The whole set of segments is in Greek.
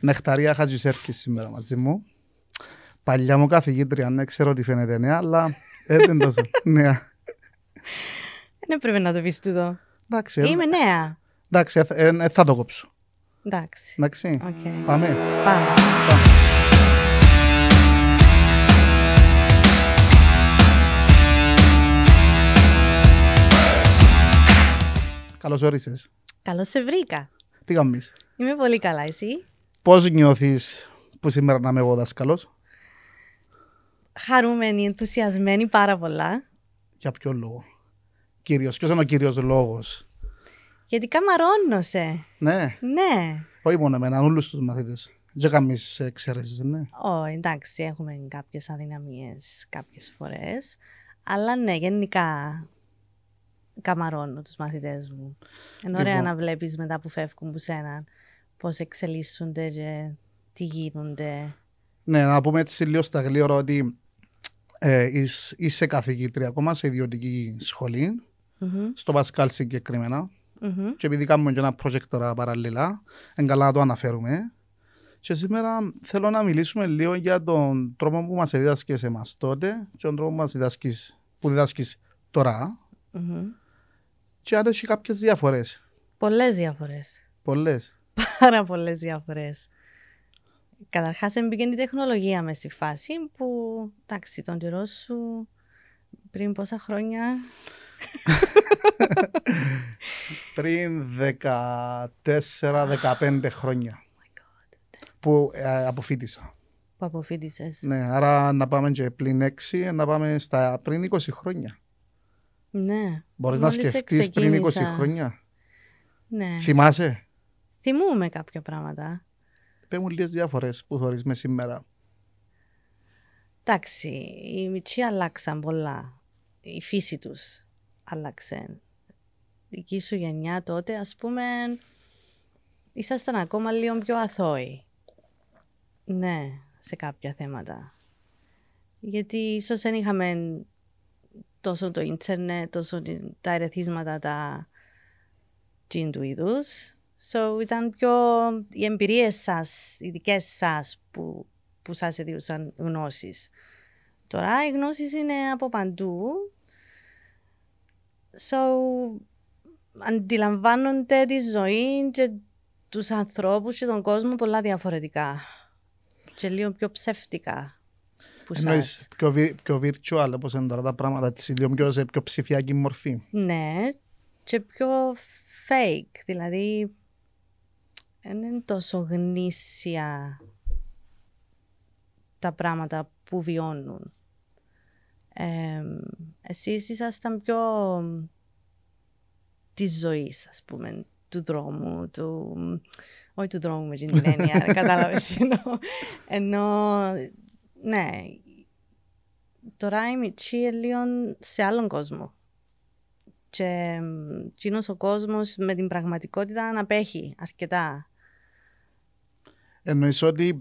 Νεκταρία Χατζησέργη σήμερα μαζί μου. Παλιά μου καθηγήτρια, ναι, ξέρω ότι φαίνεται νέα, αλλά έτσι είναι τόσο νέα. Δεν πρέπει να το πεις τούτο. Εντάξει, ε, Είμαι νέα. εντάξει, ε, ε, ε, θα το κόψω. Εντάξει. Εντάξει, Οκ. πάμε. Πάμε. Καλώς όρισες. Καλώς σε βρήκα. Τι κάνεις; Είμαι πολύ καλά, εσύ; Πώς νιώθεις που σήμερα να είμαι εγώ δάσκαλος; Χαρούμενη, ενθουσιασμένη πάρα πολλά. Για ποιο λόγο; Κύριος, ποιος είναι ο κύριος λόγος; Γιατί καμαρώνωσε. Ναι, Ναι. όχι μόνο εμένα, όλους τους μαθητές. Δεν κάνεις εξαίρεσεις, ναι. Ω, εντάξει, έχουμε κάποιες αδυναμίες κάποιες φορές. Αλλά ναι, γενικά καμαρώνω τους μαθητές μου. Είναι ωραία Λοιπόν. να βλέπεις μετά που φεύγουν που σένα πώς εξελίσσονται και τι γίνονται. Ναι, να πούμε έτσι λίγο στα γλύωρα ότι ε, είσαι, είσαι καθηγήτρια ακόμα σε ιδιωτική σχολή, Μμμ, στο Πασκάλ συγκεκριμένα. μμμ. Και επειδή κάνουμε και ένα project τώρα παραλληλά, είναι καλά να το αναφέρουμε. Και σήμερα θέλω να μιλήσουμε λίγο για τον τρόπο που μας διδάσκεις εμάς τότε και τον τρόπο που μας διδάσκεις, που διδάσκεις τώρα Μμμ. και αν έχει κάποιες διαφορές. Πολλές διαφορές. Πολλές. Πάρα πολλές διαφορές. Καταρχάς έμπηκε η τεχνολογία μες στη φάση που, εντάξει, τον καιρό σου πριν πόσα χρόνια, Πριν 14-15 χρόνια που ε, αποφύτησα. που αποφύτησες. Ναι, άρα να πάμε και πλην 6, να πάμε στα πριν 20 χρόνια. Ναι. Μπορείς να Μόλις σκεφτείς πριν 20 ξεκίνησα. χρόνια; Ναι. Θυμάσαι; Θυμούμε κάποια πράγματα. Πες μου λίγες διαφορές που θεωρείς μες σήμερα. Εντάξει, οι μητσοί αλλάξαν πολλά. Η φύση τους άλλαξε. Δική σου γενιά τότε, ας πούμε, ήσασταν ακόμα λίγο πιο αθώοι. Ναι, σε κάποια θέματα. Γιατί ίσως δεν είχαμε τόσο το ίντερνετ, τόσο τα ερεθίσματα τα τζιν του είδους. So, ήταν πιο οι εμπειρίες σας, οι δικές σας που, που σας έδωσαν γνώσεις. Τώρα οι γνώσεις είναι από παντού. So, αντιλαμβάνονται τη ζωή και τους ανθρώπους και τον κόσμο πολλά διαφορετικά. Και λίγο πιο ψεύτικα που Εννοείς σας. πιο, βι- πιο virtual, όπως είναι τώρα τα πράγματα, έτσι, λίγο πιο, σε πιο ψηφιακή μορφή. Ναι, και πιο fake, δηλαδή δεν είναι τόσο γνήσια τα πράγματα που βιώνουν. Ε, εσείς ήσασταν πιο της ζωής, ας πούμε, του δρόμου, του... όχι του δρόμου με την έννοια, κατάλαβες, εννοώ, ενώ, ναι, τώρα η Μιτσί είναι λίγο σε άλλον κόσμο και εκείνος ο κόσμος με την πραγματικότητα αναπέχει αρκετά. Εννοείς ότι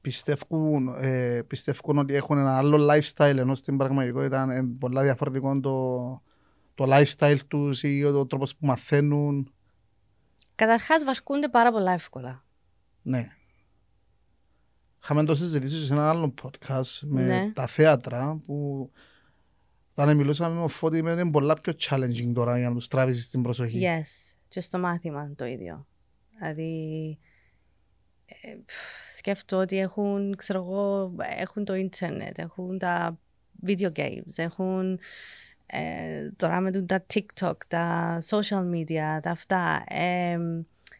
πιστεύουν, ε, πιστεύουν ότι έχουν ένα άλλο lifestyle ενώ στην πραγματικότητα είναι πολλά διαφορετικό το, το lifestyle τους ή ο τρόπος που μαθαίνουν. Καταρχάς βαρκούνται πάρα πολλά εύκολα. Ναι. Είχαμε το συζητήσεις σε ένα άλλο podcast με Ναι. τα θέατρα που όταν μιλούσαμε με ο Φώτη είναι πολλά πιο challenging τώρα για να τους τράβησεις την προσοχή. Yes. Και στο μάθημα το ίδιο. Δηλαδή, ε, πφ, σκέφτομαι ότι έχουν, ξέρω εγώ, έχουν το ίντερνετ, έχουν τα video games, έχουν ε, τώρα με τα TikTok, τα social media, τα αυτά. ε,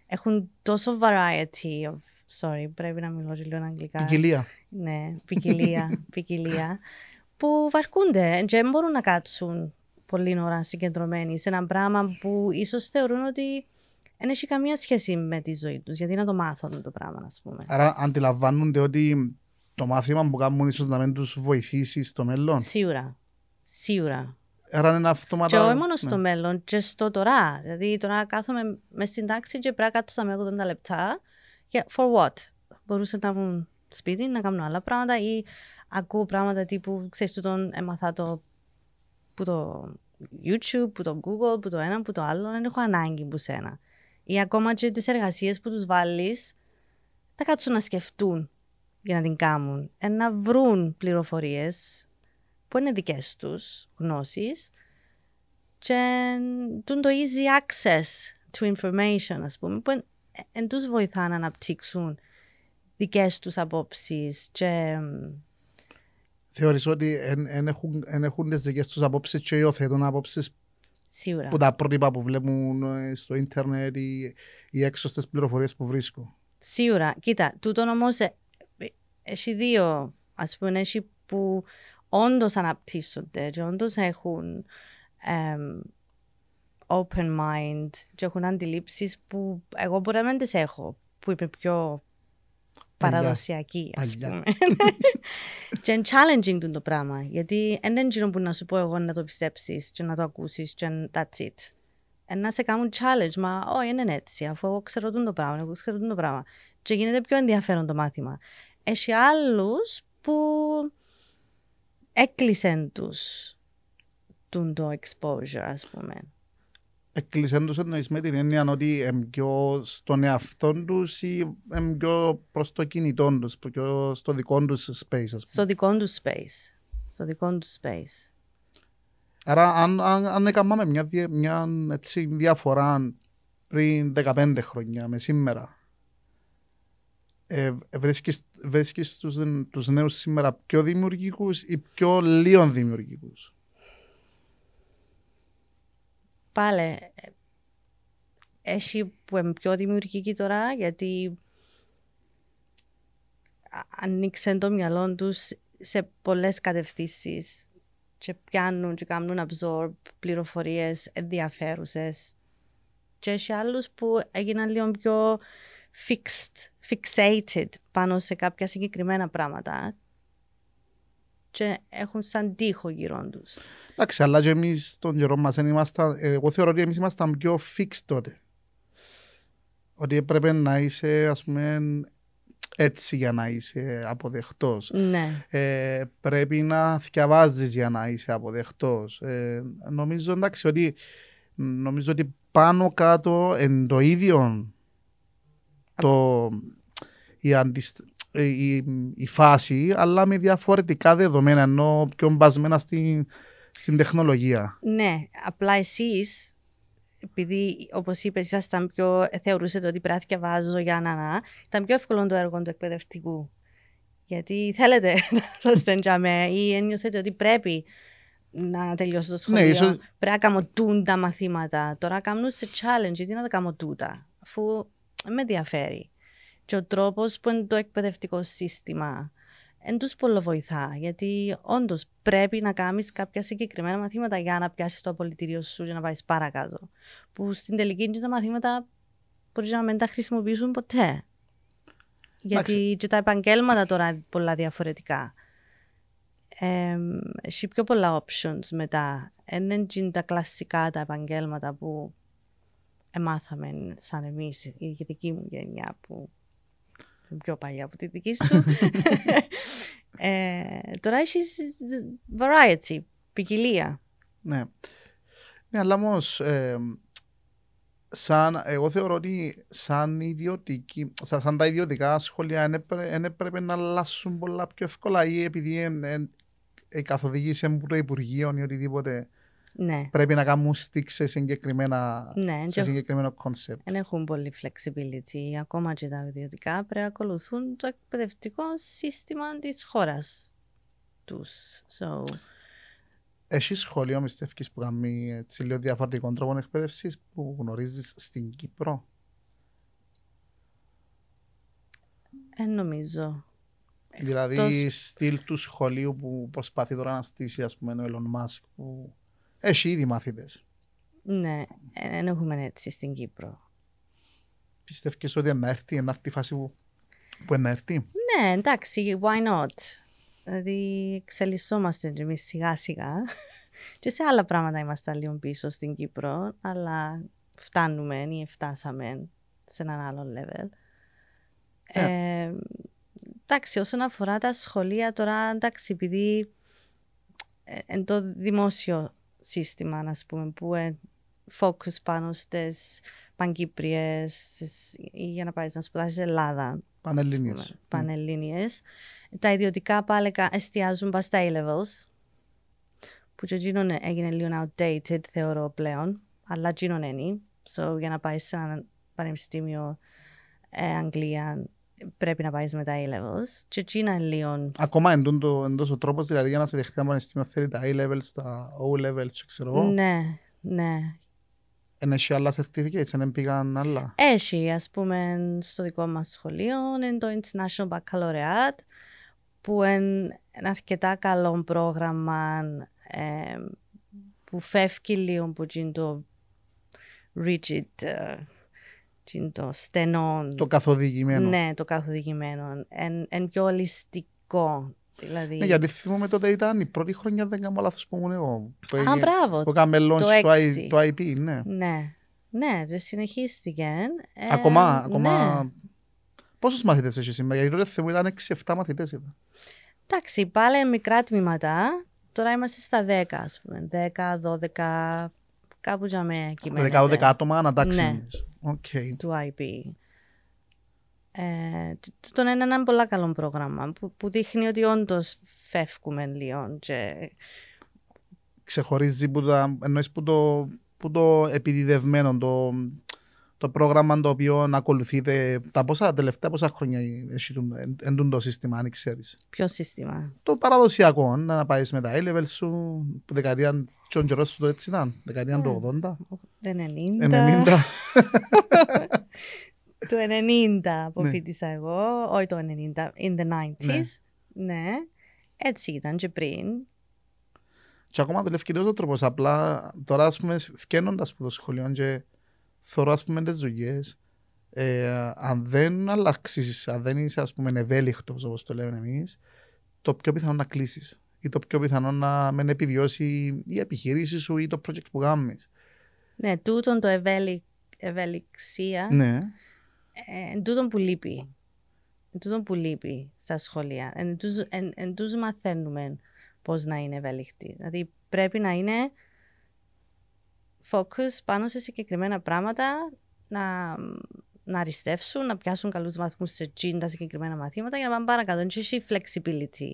έχουν τόσο variety of, sorry, πρέπει να μιλώ και λίγο αγγλικά. Ποικιλία. Ναι, ποικιλία, ποικιλία. Που βαρκούνται και δεν μπορούν να κάτσουν πολύ ώρα συγκεντρωμένοι σε ένα πράγμα που ίσως θεωρούν ότι δεν έχει καμία σχέση με τη ζωή τους. Γιατί να το μάθουν το πράγμα, ας πούμε. Άρα αντιλαμβάνονται ότι το μάθημα που κάνουν ίσως να μην τους βοηθήσει στο μέλλον; Σίγουρα. Σίγουρα. Άρα είναι αυτόματα... Και όχι μόνο στο ναι. μέλλον, και στο τώρα. Δηλαδή, τώρα κάθομαι μες στην τάξη και πρέπει να κάτσω με 80 λεπτά. Yeah, for what? Μπορούσα να ήμουν σπίτι, να κάνω άλλα πράγματα ή ακούω πράγματα τύπου, ξέρεις, του τον έμαθα το που το YouTube, που το Google, που το ένα, που το άλλο, δεν έχω ανάγκη που σένα. Ή ακόμα και τις εργασίες που τους βάλεις, θα κάτσουν να σκεφτούν για να την κάνουν. Ε, να βρουν πληροφορίες που είναι δικές τους γνώσεις και το easy access to information, ας πούμε, που εν, τους βοηθά να αναπτύξουν δικές τους απόψεις και... Θεωρείς ότι εν, έχουν, εν έχουν τις δικές τους απόψεις και υιοθετούν απόψεις Σίγουρα. που τα πρότυπα που βλέπουν ε, στο ίντερνετ ή, ή έξω στις πληροφορίες που βρίσκω; Σίγουρα. Κοίτα, τούτο όμως ε, ε, έχει δύο, ας πούμε, έχει που όντως αναπτύσσονται και όντως έχουν um, open mind και έχουν αντιλήψεις που εγώ μπορεί να μην τις έχω, που είμαι πιο παραδοσιακή, ας πούμε. και είναι challenging το πράγμα, γιατί δεν είναι γύρω που να σου πω εγώ να το πιστέψεις και να το ακούσεις και that's it. Να σε κάνουν challenge, μα όχι, είναι έτσι, αφού εγώ ξέρω το πράγμα, εγώ ξέρω το πράγμα. Και γίνεται πιο ενδιαφέρον το μάθημα. Έχει άλλους που έκλεισαν τους το exposure, ας πούμε. Έκλεισαν τους εννοείς με την έννοια ότι είναι πιο στον εαυτό τους ή είναι πιο προς το κινητό τους, πιο στο δικό τους space, ας πούμε. Στο δικό τους space. Στο δικό τους space. Άρα αν, αν, αν έκαναμε μια, μια έτσι, διαφορά πριν 15 χρόνια με σήμερα, ε, βρίσκεις, βρίσκεις τους, τους νέους σήμερα πιο δημιουργικούς ή πιο λίγο δημιουργικούς; Πάλε, έχει που είναι πιο δημιουργική τώρα γιατί ανοίξαν το μυαλό τους σε πολλές κατευθύνσεις και πιάνουν και κάνουν absorb πληροφορίες ενδιαφέρουσες. Και έχει άλλους που έγιναν λίγο πιο fixed, fixated πάνω σε κάποια συγκεκριμένα πράγματα και έχουν σαν τείχο γύρω τους. Εντάξει, αλλά και εμείς στον καιρό μας εγώ θεωρώ ότι εμείς ήμασταν πιο fixed τότε. Ότι έπρεπε να είσαι, ας πούμε, έτσι για να είσαι αποδεκτός. Ναι. Ε, πρέπει να διαβάζεις για να είσαι αποδεκτός. Ε, νομίζω εντάξει ότι, νομίζω ότι πάνω κάτω εν το ίδιο το, η, αντισ... η, η, φάση, αλλά με διαφορετικά δεδομένα, ενώ πιο μπασμένα στην, στην τεχνολογία. Ναι, απλά εσείς επειδή όπως είπες, ήσασταν πιο. θεωρούσατε ότι πρέπει να διαβάζω για να. να ήταν πιο εύκολο το έργο του εκπαιδευτικού. Γιατί θέλετε να σας τεντζάμε ή ένιωθετε ότι πρέπει να τελειώσω το σχολείο; Ναι, ίσως... Πρέπει να κάνω τούντα μαθήματα. Τώρα κάνω σε challenge, γιατί να τα κάνω τούτα, αφού με ενδιαφέρει. Και ο τρόπος που είναι το εκπαιδευτικό σύστημα δεν τους πολύ βοηθά. Γιατί όντως πρέπει να κάνεις κάποια συγκεκριμένα μαθήματα για να πιάσεις το απολυτήριο σου για να πάεις παρακάτω. Που στην τελική τα μαθήματα μπορείς να μην τα χρησιμοποιήσουν ποτέ. Γιατί και τα επαγγέλματα τώρα είναι πολλά διαφορετικά. Ε, έχει πιο πολλά options μετά. Δεν είναι τα κλασικά τα επαγγέλματα που εμάθαμε σαν εμείς, η δική μου γενιά που πιο παλιά από τη δική σου. ε, τώρα έχεις variety, ποικιλία. Ναι. Ναι, αλλά όμως, ε, σαν, εγώ θεωρώ ότι σαν, ιδιωτική, σαν, σαν τα ιδιωτικά σχολεία δεν έπρεπε να αλλάσουν πολλά πιο εύκολα ή επειδή η καθοδήγηση από το Υπουργείο ή οτιδήποτε ναι. Πρέπει να κάνουν stick σε, συγκεκριμένα, ναι, σε συγκεκριμένο concept. Δεν έχουν πολύ flexibility. Ακόμα και τα ιδιωτικά πρέπει να ακολουθούν το εκπαιδευτικό σύστημα της χώρας τους. So... Έχει σχολείο πιστεύει που κάνει έτσι λίγο διαφορετικών τρόπων εκπαίδευσης που γνωρίζεις στην Κύπρο; Δεν νομίζω. Δηλαδή, Εκτός... στυλ του σχολείου που προσπαθεί τώρα να στήσει, ας πούμε, ο Elon Musk που έχει ήδη μάθητες. Ναι, δεν έχουμε έτσι στην Κύπρο. Πιστεύεις ότι να έρθει, να έρθει η φάση που, που να έρθει; Ναι, εντάξει, why not; Δηλαδή, εξελισσόμαστε εμείς σιγά σιγά. Και σε άλλα πράγματα είμαστε λίγο πίσω στην Κύπρο, αλλά φτάνουμε ή φτάσαμε σε έναν άλλο level. Yeah. Ναι. Ε, εντάξει, όσον αφορά τα σχολεία τώρα, εντάξει, επειδή ε, εν το δημόσιο σύστημα, να πούμε, που είναι focus πάνω στις παγκύπριες ή για να πάεις να σπουδάσεις Ελλάδα. Πανελλήνιες. Πανελλήνιες. Τα ιδιωτικά πάλι κα- εστιάζουν πας στα A-levels, που και εκείνον έγινε λίγο outdated θεωρώ πλέον, αλλά εκείνον είναι. So, για να πάεις σε ένα πανεπιστήμιο ε, Αγγλία πρέπει να πάεις με τα A-levels. Και εκείνα είναι λίγο... Ακόμα εντούν το, εντός ο τρόπος, δηλαδή για να σε δεχτεί ένα πανεπιστήμιο θέλει τα A-levels, τα O-levels, και ξέρω εγώ. Ναι, ναι. Εν έχει άλλα certificates, δεν πήγαν άλλα. Έχει, ας πούμε, στο δικό μας σχολείο, είναι το International Baccalaureate, που είναι ένα αρκετά καλό πρόγραμμα ε, που φεύγει λίγο από εκείνο το rigid, ε, εκείνο το στενό, Το καθοδηγημένο. ναι, το καθοδηγημένο. Είναι πιο ολιστικό, δηλαδή. Ναι, γιατί θυμούμαι τότε ήταν η πρώτη χρονιά, δεν κάνω λάθος που ήμουν εγώ. Που Α, έγινε- μπράβο. Που έκαμε launch το το, I- έξι. το IP, ναι. Ναι, ναι, και συνεχίστηκε. Ε, ακόμα, ναι. ακόμα... Πόσους μαθητές έχεις σήμερα, γιατί τότε θυμούμαι ήταν 6-7 μαθητές. Ήταν. Εντάξει, πάλι είναι μικρά τμήματα. Τώρα είμαστε στα 10, ας πούμε. 10, 12, κάπου για μένα κυμαίνεται. 10-12 άτομα ανά τάξη. Ναι. Οκ. Του IP. Ε, τ- το είναι ένα πολύ καλό πρόγραμμα που, που δείχνει ότι όντως φεύγουμε λίγο. Και... Ξεχωρίζει που, τα, εννοείς που, το, που το επιδιδευμένο, το, το πρόγραμμα το οποίο ακολουθείτε τα πόσα τελευταία πόσα χρόνια έχει το- εν- εντούν το σύστημα, αν ξέρεις. Ποιο σύστημα; Το παραδοσιακό, να πάεις με τα A-level σου, που δεκαετία, τον καιρό σου το έτσι ήταν, δεκαετία του 80, Το 90. 90. Το 90 Ναι. αποφύτησα εγώ, όχι το 90, in the 90s. Ναι. Έτσι ήταν και πριν. Και ακόμα δουλεύει και ο τρόπος. Απλά τώρα, ας πούμε, φκένοντας από το σχολείο και θωρώ, ας πούμε, τις δουλειές, ε, αν δεν αλλάξεις, αν δεν είσαι, ας πούμε, ευέλικτος, όπως το λέμε εμείς, το πιο πιθανό να κλείσεις ή το πιο πιθανό να μην επιβιώσει η επιχείρηση σου ή το project που κάνεις. Ναι, τούτον το ευέλικ, ευελιξία, Ναι. ε, εν τούτον που λείπει. Εν τούτον που λείπει στα σχολεία. Εν, τούτους- εν, εν τούτους μαθαίνουμε πώς να είναι ευέλικτοι. Δηλαδή πρέπει να είναι focus πάνω σε συγκεκριμένα πράγματα, να, να αριστεύσουν, να πιάσουν καλούς βαθμούς σε τζιν τα συγκεκριμένα μαθήματα για να πάνε παρακάτω. Δεν έχει flexibility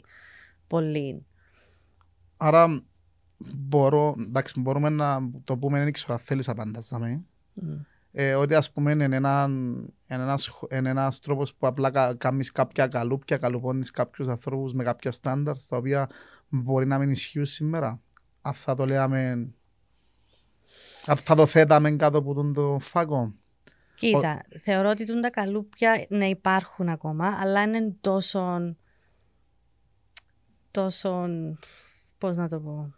πολύ. Άρα, μπορώ, εντάξει, μπορούμε να το πούμε, δεν ξέρω αν θέλεις απαντάσαμε. Μμ. ε, ότι ας πούμε είναι ένα, είναι ένας, είναι ένας τρόπος που απλά κα, κάνεις κάποια καλούπια, καλουπώνεις κάποιους ανθρώπους με κάποια στάνταρ τα οποία μπορεί να μην ισχύουν σήμερα. Αν θα το λέμε, αν θα το θέταμε κάτω από τον το φάκο. Κοίτα, θεωρώ ότι τούν τα καλούπια να υπάρχουν ακόμα, αλλά είναι τόσο. τόσο. Πώς να το πω.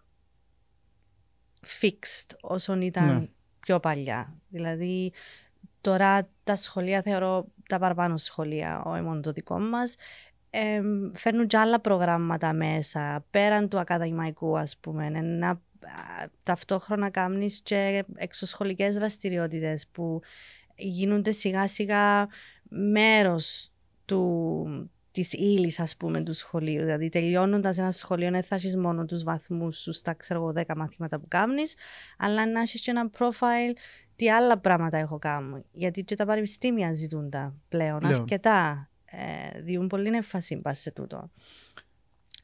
fixed όσον ήταν Ναι. πιο παλιά. Δηλαδή, τώρα τα σχολεία θεωρώ τα παραπάνω σχολεία, όχι μόνο το δικό μας, ε, φέρνουν και άλλα προγράμματα μέσα, πέραν του ακαδημαϊκού ας πούμε, να α, ταυτόχρονα κάνεις και εξωσχολικές δραστηριότητες που γίνονται σιγά σιγά μέρος του, της ύλης, ας πούμε, του σχολείου. Δηλαδή, τελειώνοντας ένα σχολείο, δεν θα έχει μόνο τους βαθμούς σου στα ξέρω εγώ, 10 μαθήματα που κάνει, αλλά να έχεις και ένα profile τι άλλα πράγματα έχω κάνει. Γιατί και τα πανεπιστήμια ζητούν τα πλέον, Πλέον. αρκετά. Ε, διούν πολύ έμφαση πας σε τούτο.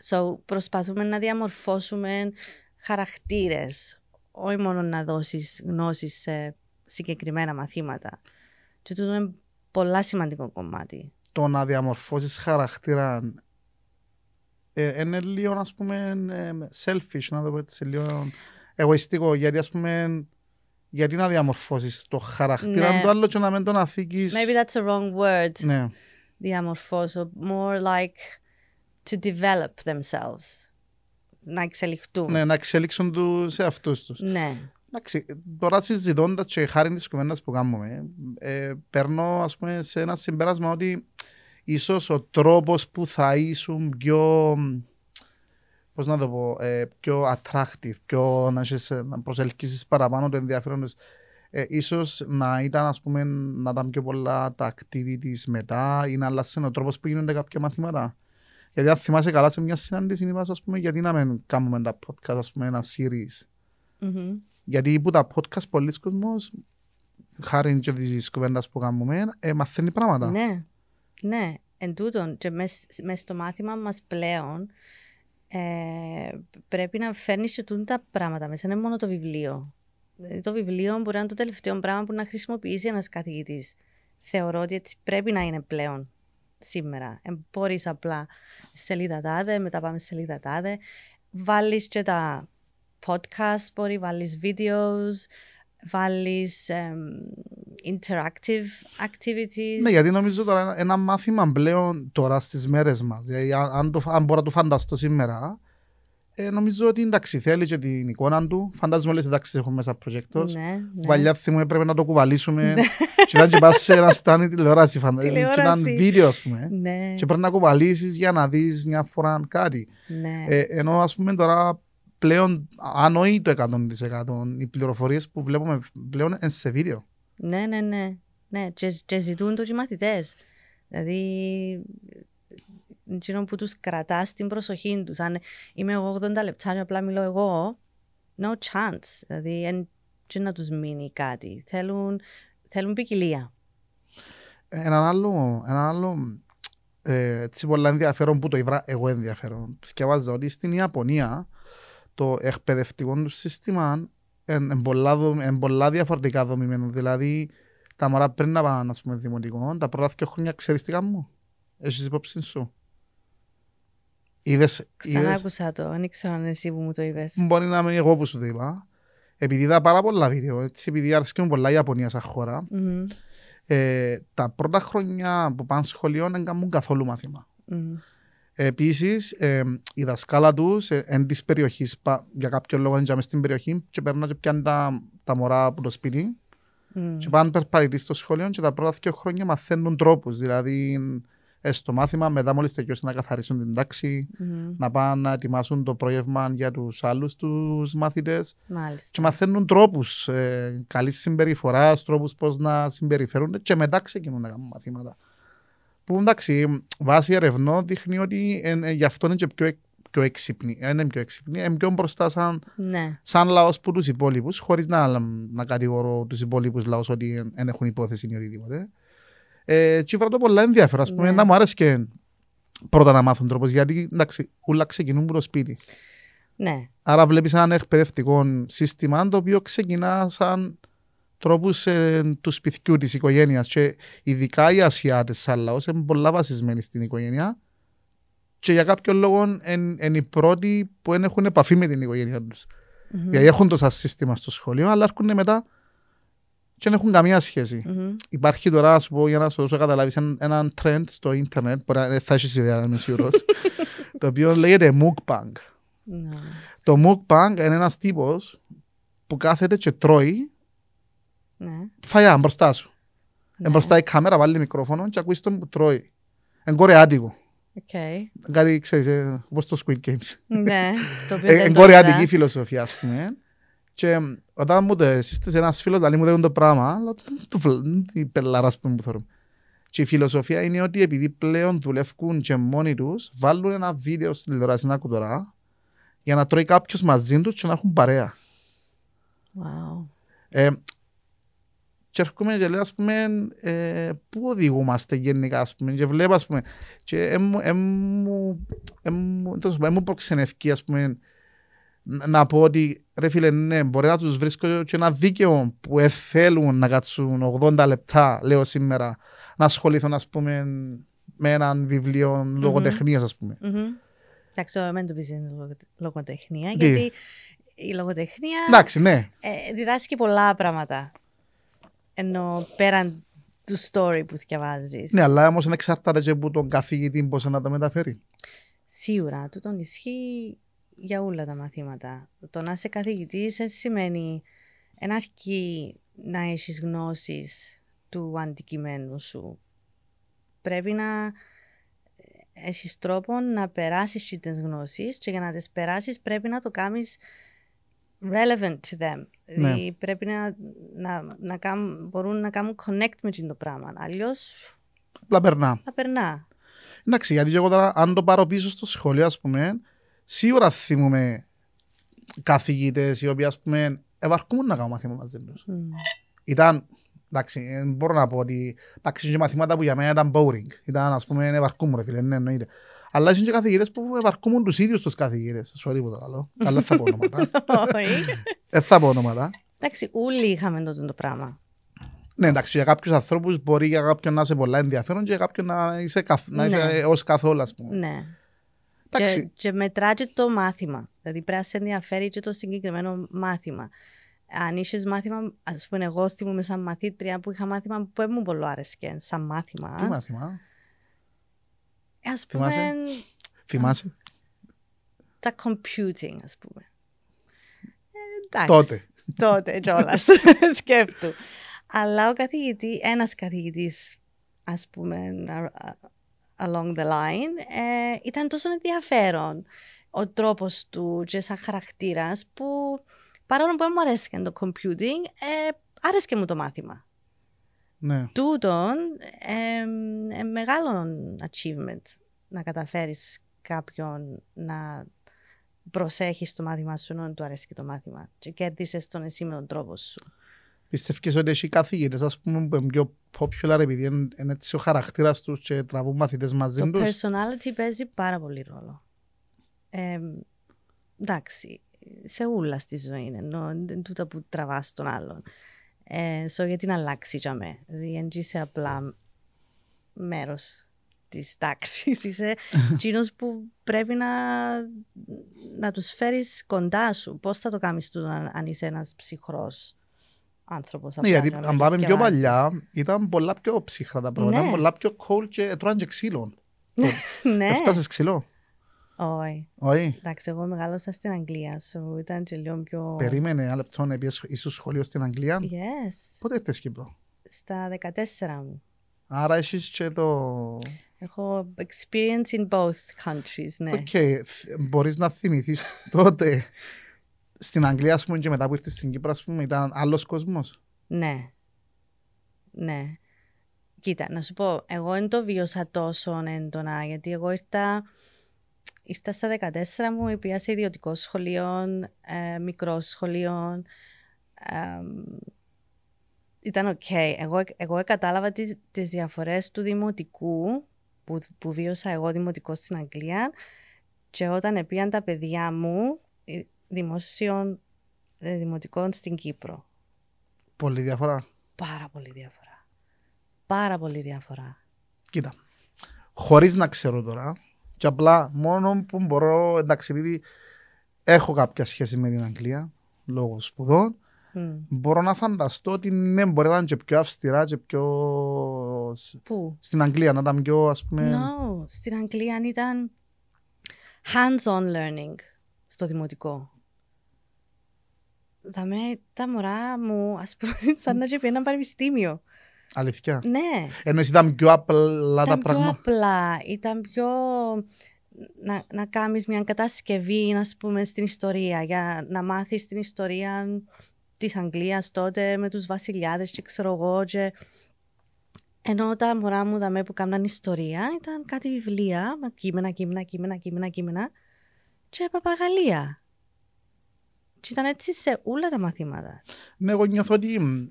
So, προσπαθούμε να διαμορφώσουμε χαρακτήρες, όχι μόνο να δώσεις γνώσεις σε συγκεκριμένα μαθήματα. Και τούτο είναι πολλά σημαντικό κομμάτι. Το να διαμορφώσεις χαρακτήρα ε, είναι λίγο ας πούμε ε, selfish, να το πω έτσι, λίγο εγωιστικό, γιατί ας πούμε γιατί να διαμορφώσεις το χαρακτήρα Ναι. του άλλου και να μην τον αφήκεις... Maybe that's a wrong word. Ναι. Διαμορφώσω. More like to develop themselves. Να εξελιχτούν. ναι, να εξελίξουν τους εαυτούς τους. Ναι. Εντάξει, τώρα συζητώντας και χάρη της κουβέντα που κάνουμε, ε, παίρνω ας πούμε, σε ένα συμπέρασμα ότι ίσως ο τρόπος που θα ήσουν πιο. Πώς να το πω, ε, πιο attractive, πιο να, έχεις, ε, να προσελκύσεις παραπάνω το ενδιαφέρον τους. Ε, ίσως να ήταν, ας πούμε, να ήταν πιο πολλά τα activities μετά ή να αλλάξει ο τρόπος που γίνονται κάποια μαθήματα. Γιατί αν θυμάσαι καλά σε μια συνάντηση, είπα, ας πούμε, γιατί να μην κάνουμε τα podcast, ας πούμε, ένα series. Μμμ. Γιατί που τα podcast πολλοί κόσμος, χάρη και της κουβέντας που κάνουμε, ε, μαθαίνει πράγματα. Ναι. Ναι, εν τούτον και μες, μες στο μάθημα μας πλέον ε, πρέπει να φέρνεις και τούτα τα πράγματα μέσα, δεν είναι μόνο το βιβλίο. Δηλαδή το βιβλίο μπορεί να είναι το τελευταίο πράγμα που να χρησιμοποιήσει ένας καθηγητής. Θεωρώ ότι έτσι πρέπει να είναι πλέον σήμερα. Ε, Μπορείς απλά σελίδα τάδε, μετά πάμε στη σελίδα τάδε. Βάλεις και τα podcast, μπορεί βάλεις videos, βάλεις εμ, interactive activities. Ναι, γιατί νομίζω τώρα ένα- ένα μάθημα πλέον τώρα στις μέρες μας, δηλαδή αν, αν, το, αν μπορώ να το φανταστώ σήμερα, ε, νομίζω ότι εντάξει, θέλεις και την εικόνα του. Φαντάζομαι όλες οι τάξεις έχουν μέσα projectors. Ναι, ναι. Που Παλιά θυμούμαι πρέπει να το κουβαλήσουμε. και ήταν και πας σε ένα στάνι τηλεόραση. φαντάζομαι. Και ήταν Τηλεόραση. βίντεο, ας πούμε. Ναι, Και πρέπει να κουβαλήσεις για να δεις μια φορά κάτι. ναι. Ε, ενώ ας πούμε τώρα πλέον, αν όχι το 100% οι πληροφορίες που βλέπουμε πλέον είναι σε βίντεο. Ναι, ναι, ναι. ναι. Και, και ζητούν το και οι μαθητές. Δηλαδή, εκείνο που τους κρατάς την προσοχή τους. Αν είμαι εγώ 80 λεπτά και απλά μιλώ εγώ, no chance. Δηλαδή, εν, και να τους μείνει κάτι. Θέλουν, θέλουν ποικιλία. Ένα άλλο, ένα άλλο ε, έτσι πολλά ενδιαφέρον που το είδα εγώ ενδιαφέρον. Διαβάζα ότι στην Ιαπωνία το εκπαιδευτικό του σύστημα είναι πολλά, δομ- εν πολλά διαφορετικά δομημένο. Δηλαδή τα μωρά πριν να πάνε ας πούμε, δημοτικό, τα πρώτα δύο χρόνια ξέρεις τι κάνουν. Έχεις υπόψη σου. Είδες, είδες, Ξανά άκουσα το, δεν ξέρω αν είναι εσύ που μου το είπες. μπορεί να είμαι εγώ που σου το είπα. Επειδή είδα πάρα πολλά βίντεο, έτσι, επειδή αρέσκει μου πολλά η Ιαπωνία σαν χώρα, Μμμ, ε, τα πρώτα χρόνια που πάνε σχολείο δεν κάνουν καθόλου μάθημα. μμμ. Επίσης, ε, η δασκάλα τους εν της περιοχής, για κάποιο λόγο είναι στην περιοχή, και περνά και πιάνει τα, τα μωρά από το σπίτι, Μμ. και πάνε περπατητή στο σχολείο και τα πρώτα δύο χρόνια μαθαίνουν τρόπους. Δηλαδή, ε, στο μάθημα, μετά μόλις τελειώσει να καθαρίσουν την τάξη, Μμμ. να πάνε να ετοιμάσουν το πρόγευμα για τους άλλους τους μαθητέ. Μάλιστα. Και μαθαίνουν τρόπους ε, καλή συμπεριφορά, τρόπους πώς να συμπεριφέρονται, και μετά ξεκινούν να κάνουν μαθήματα. Που εντάξει, βάσει ερευνών δείχνει ότι ε, ε, γι' αυτό είναι και πιο, εκ- πιο έξυπνοι. Ε, είναι πιο έξυπνοι, είναι πιο μπροστά σαν, Ναι. σαν λαός που τους υπόλοιπους, χωρίς να, να κατηγορώ τους υπόλοιπους λαούς ότι δεν έχουν υπόθεση ή οτιδήποτε. Ε, και βρω το πολλά ενδιαφέρον. Ας πούμε, Ναι. να μου άρεσε και πρώτα να μάθουν τρόπος, γιατί εντάξει, όλα ξεκινούν από το σπίτι. Ναι. Άρα βλέπεις ένα εκπαιδευτικό σύστημα το οποίο ξεκινά σαν τρόπους ε, του σπιτιού της οικογένειας και ειδικά οι Ασιάτες σαν λαός είναι πολλά βασισμένοι στην οικογένεια και για κάποιον λόγο είναι οι πρώτοι που δεν έχουν επαφή με την οικογένεια τους. Μμμ. Δηλαδή έχουν το σαν σύστημα στο σχολείο αλλά έρχονται μετά και δεν έχουν καμία σχέση. Μμμ. Υπάρχει τώρα, ας πω, για να σου δώσω να καταλάβεις, ένα, ένα trend στο ίντερνετ, μπορεί να θα έχεις ιδέα, δεν είμαι σίγουρος, το οποίο λέγεται mukbang. Ναι. Το mukbang είναι ένας τύπος που κάθεται και τρώει Ναι. Φαγιά μπροστά σου. Ναι. Ε, μπροστά η κάμερα βάλει μικρόφωνο και ακούεις τον που τρώει. Είναι κορεάτικο. Οκ. Κάτι, ξέρεις, ε, όπως το Squid Games. Ναι. Το οποίο Ε, δεν Είναι το κορεάτικη είδα. φιλοσοφία, ας πούμε. Και ε, όταν μου το σύστησε ένας φίλος, δηλαδή μου δέχουν το πράγμα, λέω, «Τι του φλ- τι πελάρα, ας πούμε, που θέλω. Και η φιλοσοφία είναι ότι επειδή πλέον δουλεύουν και μόνοι τους, βάλουν ένα βίντεο στην τηλεόραση, ένα κουτορά, για να τρώει κάποιος μαζί τους και να έχουν παρέα. Wow. Ε, και έρχομαι και λέω, ας πούμε, ε, πού οδηγούμαστε γενικά, ας πούμε, και βλέπω, ας πούμε, και έμου, έμου, έμου, τέλος πάντων, έμου προξενευκεί, ας πούμε, να να πω ότι, ρε φίλε, ναι, μπορεί να τους βρίσκω και ένα δίκαιο που ε, θέλουν να κάτσουν 80 λεπτά, λέω σήμερα, να ασχοληθούν, ας πούμε, με έναν βιβλίο λογοτεχνίας, ας πούμε. Μμμ. Εντάξει, τώρα μην το πεις είναι λογο- λογοτεχνία, Τι; γιατί η λογοτεχνία Εντάξει, ναι. ε, διδάσκει πολλά πράγματα. Ενώ πέραν του story που διαβάζεις. Ναι, αλλά όμως δεν εξαρτάται και από τον καθηγητή πώς να το μεταφέρει. Σίγουρα, τούτον ισχύει για όλα τα μαθήματα. Το να είσαι καθηγητής δεν σημαίνει εν αρκεί να έχεις γνώσεις του αντικειμένου σου. Πρέπει να ε, έχεις τρόπο να περάσεις τις γνώσεις και για να τις περάσεις πρέπει να το κάνεις relevant to them. Δηλαδή πρέπει να, να, να κάνουν, μπορούν να κάνουν connect με εκείνο το πράγμα. Αλλιώς Απλά περνά. θα περνά. Εντάξει, γιατί και εγώ τώρα, αν το πάρω πίσω στο σχολείο, ας πούμε, σίγουρα θυμούμε καθηγητές οι οποίοι, ας πούμε, ευαρκούν να κάνουν μαθήμα μαζί τους. Μμ. Ήταν Εντάξει, δεν μπορώ να πω ότι εντάξει, και μαθήματα που για μένα ήταν boring. Ήταν, ας πούμε, ευαρκούμουν, ρε φίλε, ναι, εννοείται. Αλλά είναι και καθηγητές που ευαρκούμουν τους ίδιους τους καθηγητές. Sorry που το καλό. Αλλά δεν θα πω ονόματα. Όχι. Δεν θα πω ονόματα. Εντάξει, όλοι είχαμε τότε το πράγμα. Ναι, εντάξει, για κάποιους ανθρώπους μπορεί για κάποιον να είσαι πολλά ενδιαφέρον και για κάποιον να είσαι, καθ... να είσαι Ναι. ως καθόλου, ας πούμε. Ναι. Εντάξει. Και, και μετρά και το μάθημα. Δηλαδή πρέπει να σε ενδιαφέρει και το συγκεκριμένο μάθημα. Αν είσαι μάθημα, ας πούμε, εγώ θυμούμαι σαν μαθήτρια που είχα μάθημα που δεν μου πολύ άρεσκε σαν μάθημα. Τι μάθημα, Ε, ας πούμε, Θυμάσαι; θυμάσαι; τα computing, ας πούμε. Ε, εντάξει. Τότε. Τότε κιόλας. Σκέφτου. Αλλά ο καθηγητή, ένας καθηγητής, ας πούμε, α- α- along the line, ε, ήταν τόσο ενδιαφέρον ο τρόπος του και σαν χαρακτήρας που παρόλο που δεν μου αρέσει το computing, ε, άρεσε μου το μάθημα. Ναι. Τούτον, ε, ε, μεγάλο achievement να καταφέρεις κάποιον να προσέχεις το μάθημα σου ενώ δεν του αρέσει και το μάθημα και κέρδισες τον εσύ με τον τρόπο σου. Πιστεύεις ότι έχει καθηγητές, ας πούμε, που είναι πιο popular επειδή είναι είναι έτσι ο χαρακτήρας τους και τραβούν μαθητές μαζί Το τους; personality παίζει πάρα πολύ ρόλο. Ε, εντάξει, σε ούλα στη ζωή είναι, ενώ είναι τούτα που τραβάς τον άλλον. Ε, so γιατί να αλλάξει για με. Δηλαδή, δεν είσαι απλά μέρος της τάξης. Είσαι εκείνος που πρέπει να, να τους φέρεις κοντά σου. Πώς θα το κάνεις του αν, αν είσαι ένας ψυχρός άνθρωπος. Ναι, απλά γιατί για να αν μην πάμε πιο θκιαβάζεις. παλιά, ήταν πολλά πιο ψυχρά τα πράγματα. Ναι. Ήταν πολλά πιο cold και τρώαν και ξύλο. ναι, Έφτασες ξύλο. Όχι. Όχι. Εντάξει, εγώ μεγάλωσα στην Αγγλία, so ήταν και λίγο πιο... Περίμενε ένα λεπτό να πήες εσύ στο σχολείο στην Αγγλία. Yes, Πότε ήρθες Κύπρο; στα 14 μου. Άρα έχεις και το... Έχω experience in both countries, ναι. Οκ, θ- μπορείς να θυμηθείς τότε στην Αγγλία, ας πούμε, και μετά που ήρθες στην Κύπρο, ας πούμε, ήταν άλλος κόσμος; Ναι. Ναι. Κοίτα, να σου πω, εγώ δεν το βίωσα τόσο έντονα, γιατί εγώ ήρθα, ήρθα στα 14 μου, πήγα σε ιδιωτικό σχολείο, ε, μικρό σχολείο. ε, ήταν οκ. Εγώ, εγώ κατάλαβα τις, τις διαφορές του δημοτικού, που, που βίωσα εγώ δημοτικό στην Αγγλία, και όταν πήγαν τα παιδιά μου ε, δημοσίων ε, δημοτικών στην Κύπρο. Πολύ διαφορά. Πάρα πολύ διαφορά. Πάρα πολύ διαφορά. Κοίτα, χωρίς να ξέρω τώρα, και απλά μόνο που μπορώ, εντάξει, επειδή έχω κάποια σχέση με την Αγγλία, λόγω σπουδών, Μμ. μπορώ να φανταστώ ότι ναι, μπορεί να είναι και πιο αυστηρά και πιο... Πού; Στην Αγγλία να ήταν πιο, ας πούμε... No, στην Αγγλία ήταν hands-on learning στο δημοτικό. Δαμε τα μωρά μου, ας πούμε, σαν να και πήγαιναν πανεπιστήμιο. Αλήθεια. Ναι, Ενώ ήταν πιο απλά τα ήταν πιο πράγματα. απλά, ήταν πιο να, να κάνεις μια κατασκευή, ας πούμε, στην ιστορία, για να μάθεις την ιστορία της Αγγλίας τότε με τους βασιλιάδες και ξέρω εγώ και... Ενώ τα μωρά μου δαμέ που κάναν ιστορία ήταν κάτι βιβλία, με κείμενα, κείμενα, κείμενα, κείμενα, κείμενα και παπαγαλία. Και ήταν έτσι σε όλα τα μαθήματα. Ναι, εγώ νιώθω ότι μ,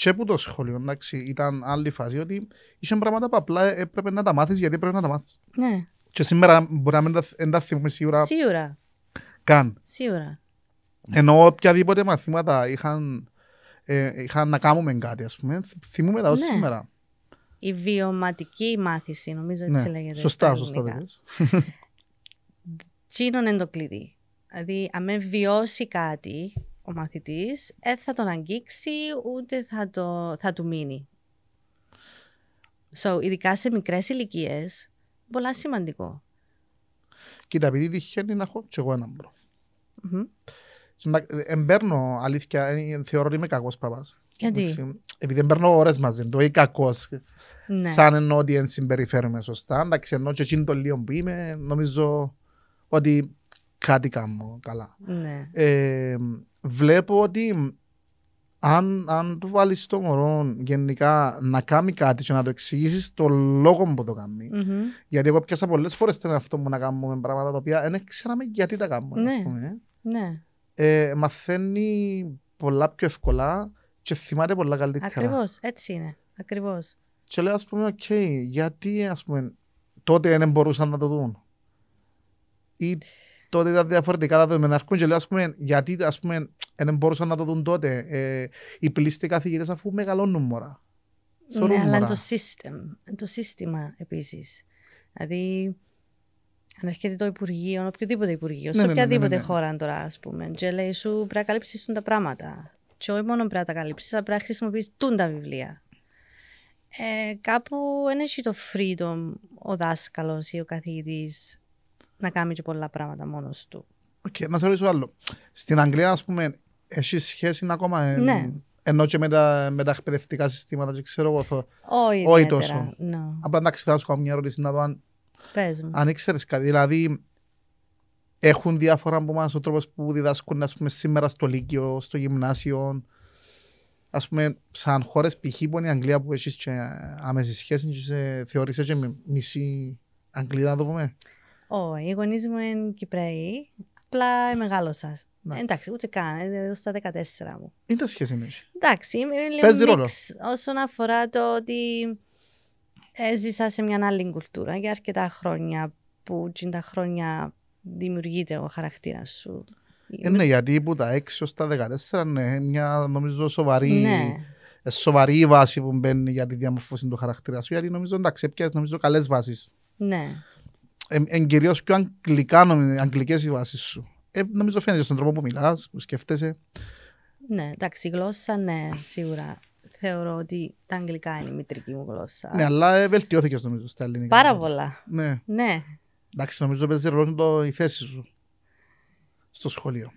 και που το σχολείο, εντάξει, ήταν άλλη φάση, ότι είχε πράγματα που απλά έπρεπε να τα μάθεις γιατί έπρεπε να τα μάθεις. Ναι, Και σήμερα μπορεί να μην τα, δεν τα θυμούμε σίγουρα σίγουρα, καν. σίγουρα. Ενώ οποιαδήποτε μαθήματα είχαν, ε, είχαν να κάνουμε κάτι, ας πούμε, θ- θυμούμε τα ως Ναι. σήμερα. Η βιωματική μάθηση, νομίζω έτσι Ναι, λέγεται. σωστά, στα σωστά το ελληνικά. πες. Τζείνον είναι το κλειδί. Δηλαδή, αν εν βιώσει κάτι ο μαθητής, δεν θα τον αγγίξει ούτε θα, το, θα του μείνει. So, ειδικά σε μικρές ηλικίες, πολλά σημαντικό. Κοίτα, επειδή τυχαίνει να έχω και εγώ έναν μωρό. Μμμ. Και να- Εν παίρνω, αλήθεια, ε, θεωρώ ότι είμαι κακός παπάς. Γιατί, Εντάξει, Επειδή δεν παίρνω ώρες μαζί του, ή κακός. ναι. Σαν εννοώ ότι δεν συμπεριφέρομαι σωστά. Εντάξει, ενώ και εκείνο το λίγο που είμαι, νομίζω ότι κάτι κάνω καλά. ναι. Ε, βλέπω ότι αν, αν του βάλεις το μωρό γενικά να κάνει κάτι και να το εξηγήσεις το λόγο που το κάνει. Μμμ. Γιατί εγώ πιάσα πολλές φορές τον εαυτό μου να κάνουμε πράγματα τα οποία δεν ξέραμε γιατί τα κάνουμε. Ναι. Ας πούμε. ναι. Ε, μαθαίνει πολλά πιο εύκολα και θυμάται πολλά καλύτερα. Ακριβώς, έτσι είναι. Ακριβώς. Και λέω, ας πούμε, οκ, γιατί, ας πούμε, τότε δεν μπορούσαν να το δουν. Ή τότε ήταν διαφορετικά τα δεδομένα. Αρκούν και λέω, ας πούμε, γιατί, ας πούμε, δεν μπορούσαν να το δουν τότε. Ε, οι πλήστοι καθηγητές αφού μεγαλώνουν μωρά. Ναι, Θωρούν αλλά είναι μωρά. το, σύστημα, το σύστημα επίσης. Δηλαδή, αν έρχεται το Υπουργείο, οποιοδήποτε Υπουργείο, Ναι, σε ναι, ναι, ναι, οποιαδήποτε ναι. χώρα τώρα, ας πούμε, και λέει σου πρέπει να καλύψεις τούν τα πράγματα. Και όχι μόνο πρέπει να τα καλύψεις, αλλά πρέπει να χρησιμοποιήσεις τούν τα βιβλία. Ε, κάπου δεν έχει το freedom ο δάσκαλος ή ο καθηγητής να κάνει και πολλά πράγματα μόνος του. Οκ, να σε ρωτήσω άλλο. Στην Αγγλία, ας πούμε, έχει σχέση ακόμα ε, Ναι. ενώ και με τα, με τα εκπαιδευτικά συστήματα και ξέρω εγώ. θω- Όχι Όχι ιδιαίτερα. τόσο. No. Απλά εντάξει, θα σου κάνω μια ερώτηση να δω αν, Πες μου. αν ήξερες κάτι. Δηλαδή, έχουν διάφορα από εμάς ο τρόπος που διδάσκουν ας πούμε, σήμερα στο Λύκειο, στο Γυμνάσιο. Ας πούμε, σαν χώρες π.χ. που είναι η Αγγλία που έχεις και άμεση σχέση και σε, θεωρείσαι και με μισή Αγγλίδα, να το πούμε. Όχι, οι γονείς μου είναι Κυπραίοι, απλά μεγάλωσα. Ναι. Εντάξει, ούτε καν, ε, στα 14 μου. Είναι τα σχέση είναι. Εντάξει, είμαι λίγο Παίζει ρόλο. μίξ όσον αφορά το ότι έζησα σε μια άλλη κουλτούρα για αρκετά χρόνια που και τα χρόνια δημιουργείται ο χαρακτήρας σου. Ε, ναι, γιατί που τα 6 ως τα 14 είναι μια νομίζω σοβαρή, Ναι, ε, σοβαρή βάση που μπαίνει για τη διαμορφώση του χαρακτήρα σου. Γιατί νομίζω εντάξει, έπιασες νομίζω καλές βάσεις. ναι. Ε, εν κυρίως πιο αγγλικά, νομι- αγγλικές οι βάσεις σου. Ε, νομίζω φαίνεται στον τρόπο που μιλάς, που σκέφτεσαι. Ναι, εντάξει, η γλώσσα, ναι, σίγουρα. Θεωρώ ότι τα αγγλικά είναι η μητρική μου γλώσσα. Ναι, αλλά ε, βελτιώθηκες νομίζω στα ελληνικά. Πάρα πολλά. Ναι, Ναι, εντάξει, νομίζω παίζει ρόλο το, η θέση σου στο σχολείο.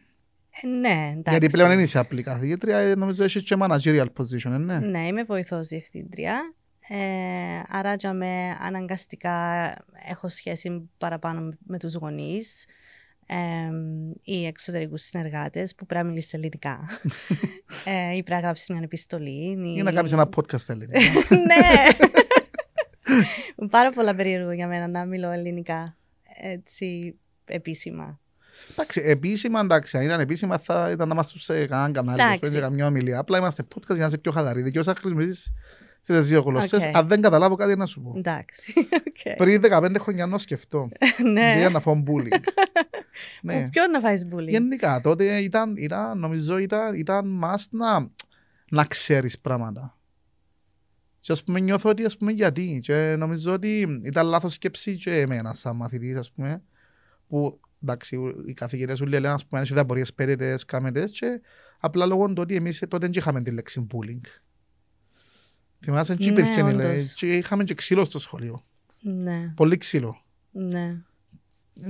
Ε, ναι, εντάξει. Γιατί πλέον δεν είσαι απλή καθηγήτρια, ε, νομίζω έχεις και managerial position, ε, ναι. Ναι, είμαι βοηθός διευθύντρια. Ε, άρα για με αναγκαστικά έχω σχέση παραπάνω με τους γονείς ε, ή εξωτερικούς συνεργάτες που πρέπει να μιλήσεις ελληνικά ε, ή πρέπει να γράψεις μια επιστολή. Ή να κάνεις ένα podcast στα ελληνικά. ναι! Πάρα πολλά περίεργο για μένα να μιλώ ελληνικά έτσι επίσημα. Εντάξει, επίσημα, εντάξει, αν ήταν επίσημα θα ήταν να είμαστε σε κανέναν κανάλι, Εντάξει. να σε καμιά ομιλία. Απλά είμαστε podcast για να είσαι πιο χαλαρή. Δικαιούσαι να χρησιμοποιήσεις στις δύο γλώσσες. Οκ. Αν δεν καταλάβω κάτι να σου πω. Εντάξει. οκ. Πριν 15 χρόνια να σκεφτώ. ναι. Για να φάω bullying. ναι. Που Ποιον να φάεις bullying; Γενικά, τότε ήταν, ήταν, νομίζω ήταν, ήταν must να, να ξέρεις πράγματα. Και ας πούμε νιώθω ότι ας πούμε γιατί και νομίζω ότι ήταν λάθος σκέψη και εμένα σαν μαθητής ας πούμε που εντάξει οι καθηγητές σου λένε ας πούμε έχει απορίες περίτες, κάμετες και απλά λόγω του ότι εμείς τότε δεν είχαμε τη λέξη bullying. Θυμάσαι, δεν Ναι, υπήρχε η όντως. λέξη και είχαμε και ξύλο στο σχολείο. Ναι, Πολύ ξύλο. ναι.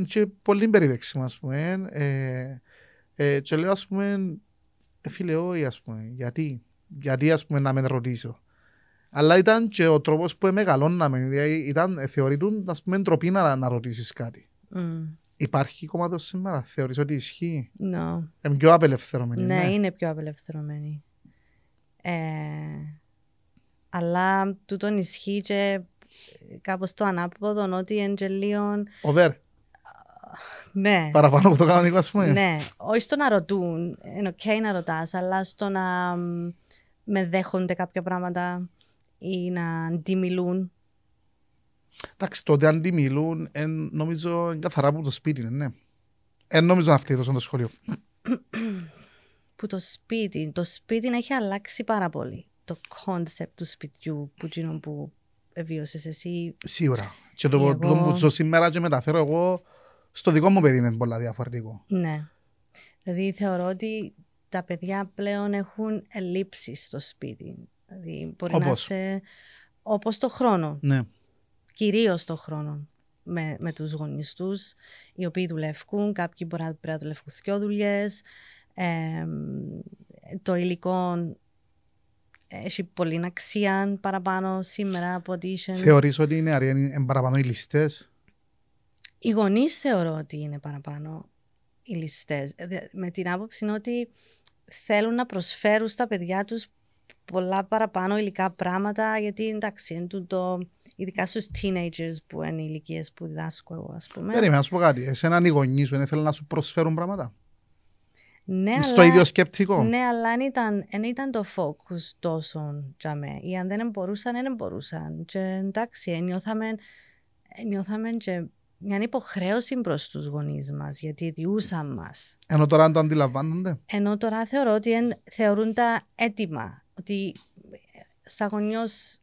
και πολύ περιπέξιμο, ας πούμε. Ε, ε, και λέω, ας πούμε, ε, φίλε, όχι, ας πούμε, γιατί, γιατί, ας πούμε, να με ρωτήσω. Αλλά ήταν και ο τρόπος που μεγαλώναμε, δηλαδή ήταν, ε, θεωρητούν, ας πούμε, ντροπή να, να ρωτήσεις κάτι. Mm. Υπάρχει κομμάτι σήμερα, θεωρείς ότι ισχύει; No. Είναι πιο απελευθερωμένη. Ναι, είναι πιο απελευθερωμένη. Ε, αλλά τούτον ισχύει και κάπως το ανάποδο ότι εν και λίγο- Over, Ναι, παραπάνω από το κανονικό, ας πούμε. ναι. Όχι στο να ρωτούν, είναι οκ να ρωτάς, αλλά στο να μ, μεν δέχονται κάποια πράγματα ή να αντιμιλούν. Εντάξει, τότε αντιμιλούν, εν, νομίζω είναι καθαρά από το σπίτι, είναι, ναι. Εν νομίζω να φταίει τόσο το σχολείο. Που το σπίτι, το σπίτι έχει αλλάξει πάρα πολύ. Το concept του σπιτιού που, εκείνο που βίωσες εσύ; Σίγουρα. Και το, Εγώ- το που ζω σήμερα και μεταφέρω εγώ στο δικό μου παιδί είναι πολλά διαφορετικό. Ναι. Δηλαδή θεωρώ ότι τα παιδιά πλέον έχουν ελλείψεις στο σπίτι. Δηλαδή μπορεί να Όπως; είσαι όπως το χρόνο, Ναι. κυρίως το χρόνο με, με τους γονείς τους, οι οποίοι δουλεύουν, κάποιοι μπορεί να πρέπει να δουλεύουν δυο δουλειές, ε, το υλικό έχει πολύ αξία παραπάνω σήμερα από ότι είχε... Θεωρείς ότι οι νεαροί είναι είναι παραπάνω οι ληστές; Οι γονείς θεωρώ ότι είναι παραπάνω οι ληστές. Με την άποψη είναι ότι θέλουν να προσφέρουν στα παιδιά τους πολλά παραπάνω υλικά πράγματα, γιατί εντάξει, είναι τούτο, ειδικά στους teenagers που είναι οι ηλικίες που διδάσκω εγώ, ας πούμε. Περίμενα να σου πω κάτι. Εσέναν οι γονείς σου δεν θέλουν να σου προσφέρουν πράγματα; Ναι, Στο αλλά- ίδιο σκεπτικό. Ναι, αλλά δεν ήταν, εν ήταν το focus τόσο για μέ. Ή αν δεν μπορούσαν, δεν μπορούσαν. Και εντάξει, νιώθαμε, νιώθαμε και μια υποχρέωση προς τους γονείς μας, γιατί διούσαν μας. Ενώ τώρα αν το αντιλαμβάνονται; Ενώ τώρα θεωρώ ότι εν, θεωρούν τα έτοιμα. Ότι σαν γονιός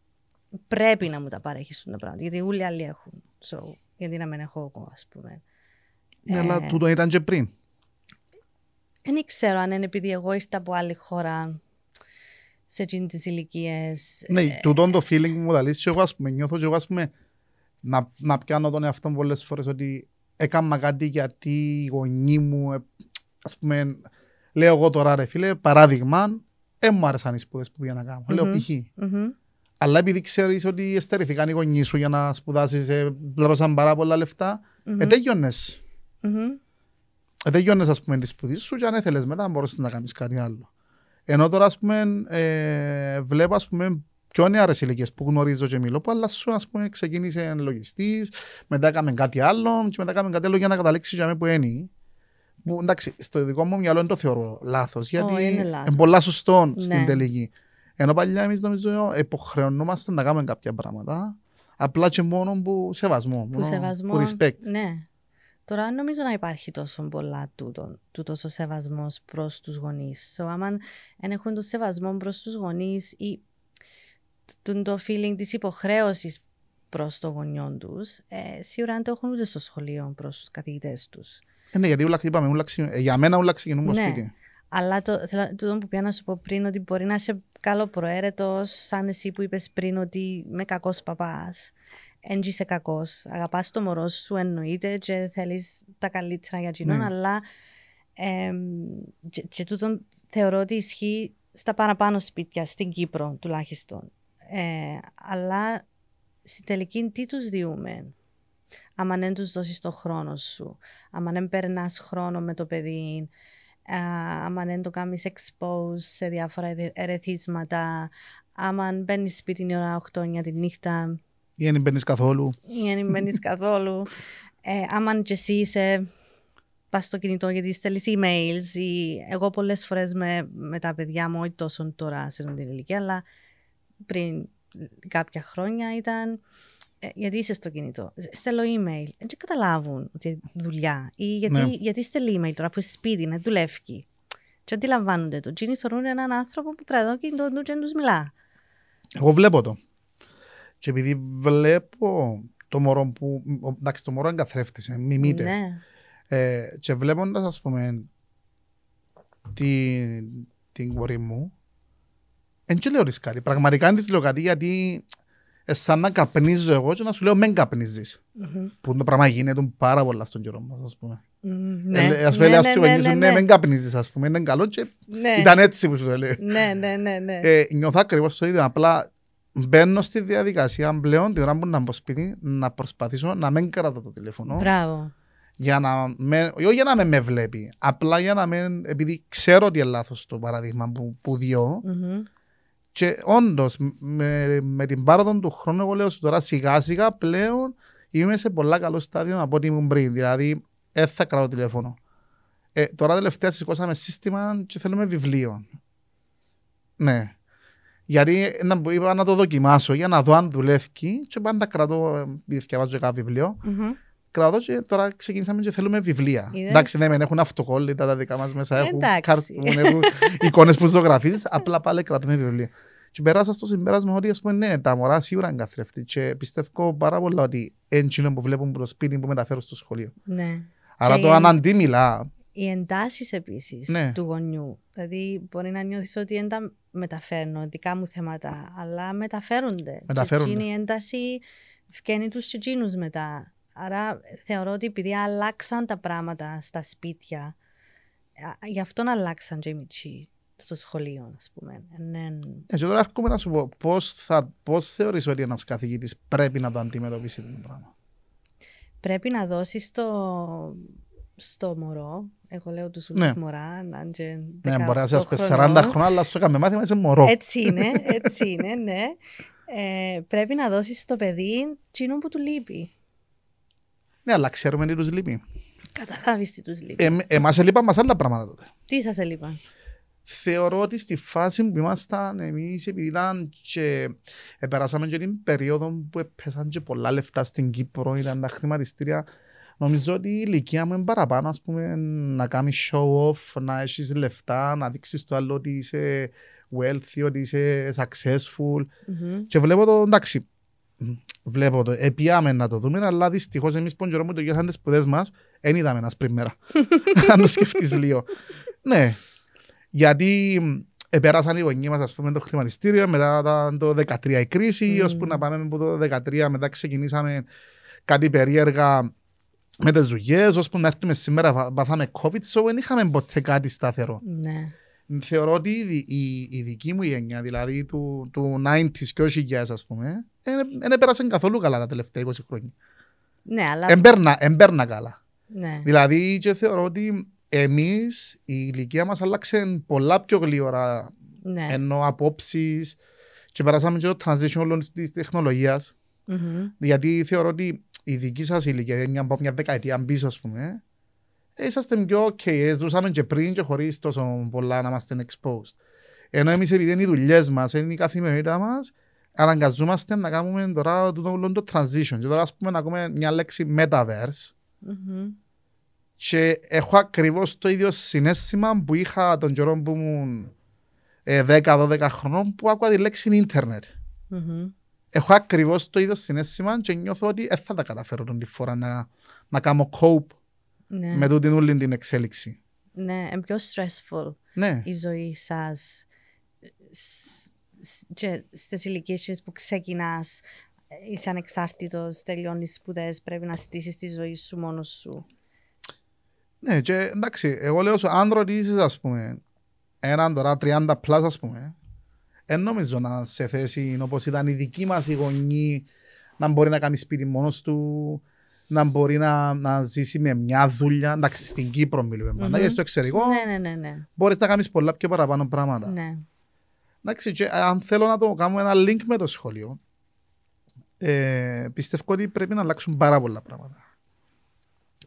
πρέπει να μου τα παρέχεις τα πράγματα. Γιατί όλοι άλλοι έχουν. So, γιατί να μην έχω εγώ, ας πούμε. Ναι, Ε, αλλά τούτο ήταν και πριν. Δεν ξέρω αν είναι επειδή εγώ ήρθα από άλλη χώρα σε εκείνες τις ηλικίες. Ναι, Ε, τούτο το feeling που μου τα λύσεις, εγώ ας πούμε, νιώθω και εγώ ας πούμε να, να πιάνω τον εαυτό μου πολλές φορές ότι έκανα κάτι γιατί οι γονείς μου, ε, ας πούμε, λέω εγώ τώρα ρε φίλε, παράδειγμα, δεν μου άρεσαν οι σπουδές που πήγα να κάνω. Λέω Μμμ. π.χ. μμμ. Αλλά επειδή ξέρεις ότι εστερηθήκαν οι γονείς σου για να σπουδάσεις, ε, πληρώσαν πάρα πολλά λεφτά, Μμμ. ε, τέλειωνες. Μμμ. Ε, τέλειωνες ας πούμε τη σπουδή σου και αν έθελες μετά μπορούσες να κάνεις κάτι άλλο. Ενώ τώρα ας πούμε ε, βλέπω ας πούμε πιο νεάρες ηλικίες που γνωρίζω και μιλώ που αλλά σου ας πούμε ξεκίνησε λογιστής, μετά έκαμε κάτι άλλο και μετά έκαμε κάτι άλλο για να καταλήξεις για μένα που είναι. Που εντάξει, στο δικό μου μυαλό δεν το θεωρώ λάθος γιατί Ω, είναι είναι λάθος. πολλά σωστό Ναι. στην τελική. Ενώ παλιά εμείς νομίζω υποχρεωνόμαστε να κάνουμε κάποια πράγματα απλά και μόνο που σεβασμό. Που μόνο σεβασμό. Που respect. Ναι. Τώρα δεν νομίζω να υπάρχει τόσο πολλά τούτο, τούτος ο σεβασμός προς τους γονείς. So, άμα δεν έχουν το σεβασμό προς τους γονείς ή το, το feeling της υποχρέωσης προς το γονιό τους, ε, σίγουρα δεν το έχουν ούτε στο σχολείο προς τους καθηγητές τους. Ε, ναι, γιατί ούλα, είπαμε, ούλα, ξεκι- ε, για μένα όλα ξεκινούν από Ναι. σπίτι. Αλλά το, θέλω, τούτο που πήγα να σου πω πριν, ότι μπορεί να είσαι καλοπροαίρετος, σαν εσύ που είπες πριν ότι είμαι κακός παπάς. Εν είσαι κακός. Αγαπάς το μωρό σου εννοείται και θέλεις τα καλύτερα για εκείνον, Ναι. αλλά εμ, και, και τούτο θεωρώ ότι ισχύει στα παραπάνω σπίτια, στην Κύπρο τουλάχιστον. Ε, αλλά στη τελική τι τους διούμε. Άμα δεν τους δώσεις το χρόνο σου, άμα δεν περνάς χρόνο με το παιδί, α, άμα δεν το κάνεις expose σε διάφορα ερε- ερεθίσματα, άμα μπαίνεις σπίτι την ώρα 8 για τη νύχτα Ή δεν μπαίνεις καθόλου; ή δεν μπαίνεις καθόλου, ε, άμα και εσύ είσαι πας στο κινητό γιατί στέλνεις emails ή εγώ πολλές φορές με, με τα παιδιά μου, όχι τόσο τώρα σε την ηλικία, αλλά πριν κάποια χρόνια ήταν ε, γιατί είσαι στο κινητό. Στέλνω email. Δεν καταλάβουν ότι δουλειά. Ή γιατί, Ναι. γιατί στέλνει email τώρα, αφού είσαι σπίτι, είναι δουλεύει. Και αντιλαμβάνονται το. Τζίνι θεωρούν έναν άνθρωπο που κρατώ και το του και τους μιλά. Εγώ βλέπω το. Και επειδή βλέπω το μωρό που. ο- Εντάξει, το μωρό εγκαθρέφτησε, μιμείται. Ναι. Ε, και βλέποντας, ας πούμε, την, την κόρη μου, δεν και λέω της κάτι. Πραγματικά δεν της λέω κάτι γιατί ε, σαν να καπνίζω εγώ και να σου λέω μεν καπνίζεις. Μμμ. Που το πράγμα γίνεται πάρα πολλά στον καιρό μας, ας πούμε. Μμμ. Ε, ας πούμε, λέει, ας σου γονείς σου, ναι, μεν καπνίζεις, ας πούμε, είναι καλό και Ναι. ήταν έτσι που σου το λέει. Ναι, ναι, ναι, ναι. Ε, νιώθω ακριβώς το ίδιο. Απλά μπαίνω στη διαδικασία πλέον την ώρα που να μπω σπίτι να προσπαθήσω να μην κρατώ το τηλέφωνο. Μπράβο. Για να με, όχι για να με, με βλέπει. Απλά για να με. Επειδή ξέρω ότι είναι λάθος το παράδειγμα που, που διώ. Μμμ. Και όντως με, με την πάροδο του χρόνου, εγώ λέω σου τώρα σιγά σιγά πλέον είμαι σε πολλά καλό στάδιο από ό,τι ήμουν πριν. Δηλαδή, δεν θα κρατώ τηλέφωνο. Ε, τώρα τελευταία σηκώσαμε σύστημα και θέλουμε βιβλίο. Ναι. Γιατί να, είπα να το δοκιμάσω για να δω αν δουλεύει και πάντα κρατώ, ε, επειδή διαβάζω κάποιο βιβλίο, Μμμ. κρατώ και τώρα ξεκινήσαμε και θέλουμε βιβλία. Είδες; Εντάξει, ναι, μεν έχουν αυτοκόλλητα τα δικά μας μέσα, έχουν Εντάξει. καρτούν, έχουν εικόνες που ζωγραφίζεις, απλά πάλι κρατούμε βιβλία. Και περάσα στο συμπέρασμα ότι ας πούμε, ναι, τα μωρά σίγουρα είναι καθρέφτη και πιστεύω πάρα πολλά ότι είναι που βλέπουν προ σπίτι που μεταφέρουν στο σχολείο. Ναι. Άρα Και το η- αν αντίμιλα, Οι εντάσεις επίσης Ναι. του γονιού. Δηλαδή, μπορεί να νιώθεις ότι δεν τα μεταφέρνω δικά μου θέματα, αλλά μεταφέρονται. Μεταφέρονται. Και εκείνη η ένταση φκένει τους τσιτσίνου μετά. Άρα θεωρώ ότι επειδή αλλάξαν τα πράγματα στα σπίτια, α, γι' αυτό να αλλάξαν και οι μητσοί στο σχολείο, ας πούμε. Ναι. έτσι τώρα έρχομαι να σου πω πώς, θα, πώς θεωρείς ότι ένας καθηγητής πρέπει να το αντιμετωπίσει το πράγμα; Πρέπει να δώσεις το στο μωρό, εγώ λέω του Ναι. ναι. μωρά, να είναι και Ναι, μπορεί να 18 είσαι 40 χρονών. χρόνια, αλλά σου έκαμε μάθημα, είσαι μωρό. Έτσι είναι, έτσι είναι, ναι. Ε, πρέπει να δώσεις στο παιδί τσίνο που του λείπει. Ναι, αλλά ξέρουμε τι τους λείπει. καταλάβεις τι τους λείπει. Ε, εμάς έλειπαν μας άλλα πράγματα τότε. Τι σας έλειπαν; Θεωρώ ότι στη φάση που ήμασταν εμείς επειδή ήταν και ε, περάσαμε και την περίοδο που έπεσαν και πολλά λεφτά στην Κύπρο, ήταν τα χρηματιστήρια Νομίζω ότι η ηλικία μου είναι παραπάνω, ας πούμε, να κάνεις show off, να έχεις λεφτά, να δείξεις το άλλο ότι είσαι wealthy, ότι είσαι successful. Μμμ. Και βλέπω το, εντάξει, βλέπω το, επιάμε να το δούμε, αλλά δυστυχώς εμείς που καιρό μου το γιώσαν τις σπουδές μας, δεν είδαμε ένας πριν μέρα. Αν το σκεφτείς λίγο. ναι, γιατί επέρασαν οι γονείς μας, ας πούμε, το χρηματιστήριο, μετά ήταν το 13 η κρίση, Μμμ. ώσπου να πάμε από το 13, μετά ξεκινήσαμε κάτι περίεργα με τις δουλειές, ώσπου να έρθουμε σήμερα πα- πάθαμε COVID, so δεν είχαμε ποτέ κάτι σταθερό. Ναι. Θεωρώ ότι η, δι- η, η δική μου γενιά, δηλαδή του, του 90s και όχι γης, ας πούμε, δεν πέρασαν καθόλου καλά τα τελευταία 20 χρόνια. Ναι, αλλά... Εμπέρνα, εμπέρνα καλά. ναι. Δηλαδή και θεωρώ ότι εμείς η ηλικία μας άλλαξε πολλά πιο γλύωρα ναι. ενώ απόψεις και περάσαμε και το transition όλων της τεχνολογίας Μμμ. γιατί θεωρώ ότι η δική σας ηλικία, δηλαδή μια, από μια δεκαετία πίσω ας πούμε ε, είσαστε πιο ok, ε, ζούσαμε και πριν και χωρίς τόσο πολλά να είμαστε exposed. Ενώ εμείς επειδή είναι οι δουλειές μας, είναι η καθημερινότητα μας, αναγκαζόμαστε να κάνουμε τώρα τούτο όλο το transition. Και τώρα ας πούμε να ακούμε μια λέξη metaverse Μμμ. και έχω ακριβώς το ίδιο συνέστημα που είχα τον καιρό που ήμουν ε, 10-12 χρονών που άκουγα τη λέξη ίντερνετ. Μμμ. Έχω ακριβώς το ίδιο συνέστημα και νιώθω ότι δεν θα τα καταφέρω τον τη φορά να, να κάνω cope Ναι. με τούτη όλη την εξέλιξη. Ναι, είναι πιο stressful Ναι, η ζωή σας σ- σ- και στις ηλικίες που ξεκινάς είσαι ανεξάρτητος, τελειώνεις σπουδές, πρέπει να στήσεις τη ζωή σου μόνος σου. ναι και εντάξει, εγώ λέω σου, αν ρωτήσεις ας πούμε έναν τώρα 30 plus ας πούμε δεν νομίζω να σε θέση όπως ήταν η δική μας η γονή να μπορεί να κάνει σπίτι μόνος του να μπορεί να, να ζήσει με μια δουλειά εντάξει στην Κύπρο μιλούμε πάντα Μμμ. γιατί στο εξωτερικό Ναι, ναι, ναι, ναι. μπορείς να κάνεις πολλά πιο παραπάνω πράγματα ναι. Εντάξει, και αν θέλω να το κάνω ένα link με το σχολείο, ε, πιστεύω ότι πρέπει να αλλάξουν πάρα πολλά πράγματα.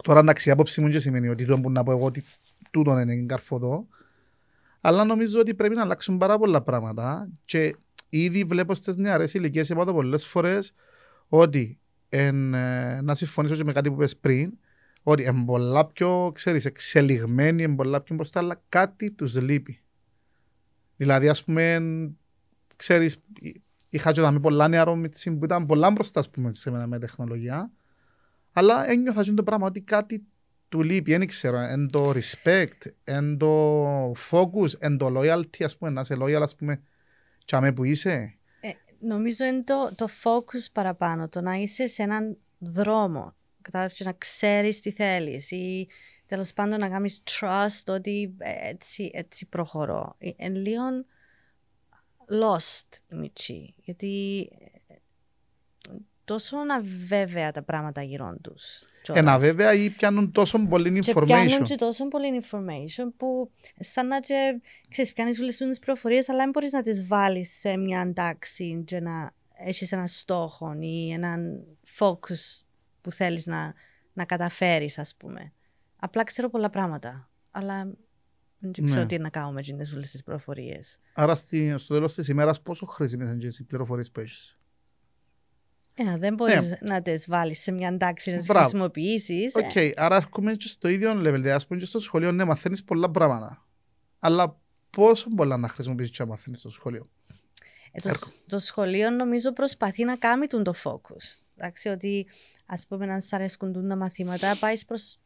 Τώρα εντάξει, η άποψη μου δεν σημαίνει ότι το που να πω εγώ ότι τούτον είναι καρφωτό, αλλά νομίζω ότι πρέπει να αλλάξουν πάρα πολλά πράγματα και ήδη βλέπω στις νεαρές ηλικίες, είπα το πολλές φορές, ότι εν, ε, να συμφωνήσω και με κάτι που είπες πριν, ότι είναι πολλά πιο, ξέρεις, εξελιγμένοι, είναι πολλά πιο μπροστά, αλλά κάτι τους λείπει. Δηλαδή, ας πούμε, ξέρεις, είχα και δαμε πολλά νεαρό μίτσι που ήταν πολλά μπροστά, ας πούμε, σε μένα με τεχνολογία, αλλά ένιωθα και το πράγμα ότι κάτι του λείπει, δεν ξέρω, εν το respect, εν το focus, εν το loyalty, ας πούμε, να είσαι loyal, ας πούμε, τσάμε που είσαι. Ε, νομίζω είναι το, το focus παραπάνω, το να είσαι σε έναν δρόμο, κατάλαβες, και να ξέρεις τι θέλεις ή τέλος πάντων να κάνεις trust ότι ε, έτσι, έτσι προχωρώ. Ε, Εν λίγο lost η Μιτσί, γιατί ε, τόσο αβέβαια τα πράγματα γύρω τους. Ένα κιόλας. βέβαια ή πιάνουν τόσο πολύ Και information. πιάνουν και τόσο πολύ information που σαν να και, ξέρεις, πιάνεις όλες τις πληροφορίες αλλά δεν μπορείς να τις βάλεις σε μια τάξη και να έχεις έναν στόχο ή έναν focus που θέλεις να, να καταφέρεις ας πούμε. Απλά ξέρω πολλά πράγματα, αλλά δεν ξέρω Ναι. τι να κάνω με τις όλες τις πληροφορίες. Άρα στη- στο τέλος της ημέρας πόσο χρήσιμες είναι και οι πληροφορίες που έχεις; Ε, δεν μπορείς να τις βάλεις σε μια τάξη να τις Ναι. Μπράβο. χρησιμοποιήσεις. Οκ, ε. άρα έρχομαι και στο ίδιο level. Δηλαδή, ας πούμε και στο σχολείο, ναι, μαθαίνεις πολλά πράγματα. Αλλά πόσο πολλά να χρησιμοποιήσεις και να μαθαίνεις στο σχολείο; Ε, το, Έρχο. σ- το σχολείο νομίζω προσπαθεί να κάνει τον το focus. Εντάξει, ότι ας πούμε αν σ' αρέσκουν τούν τα μαθήματα πάεις προς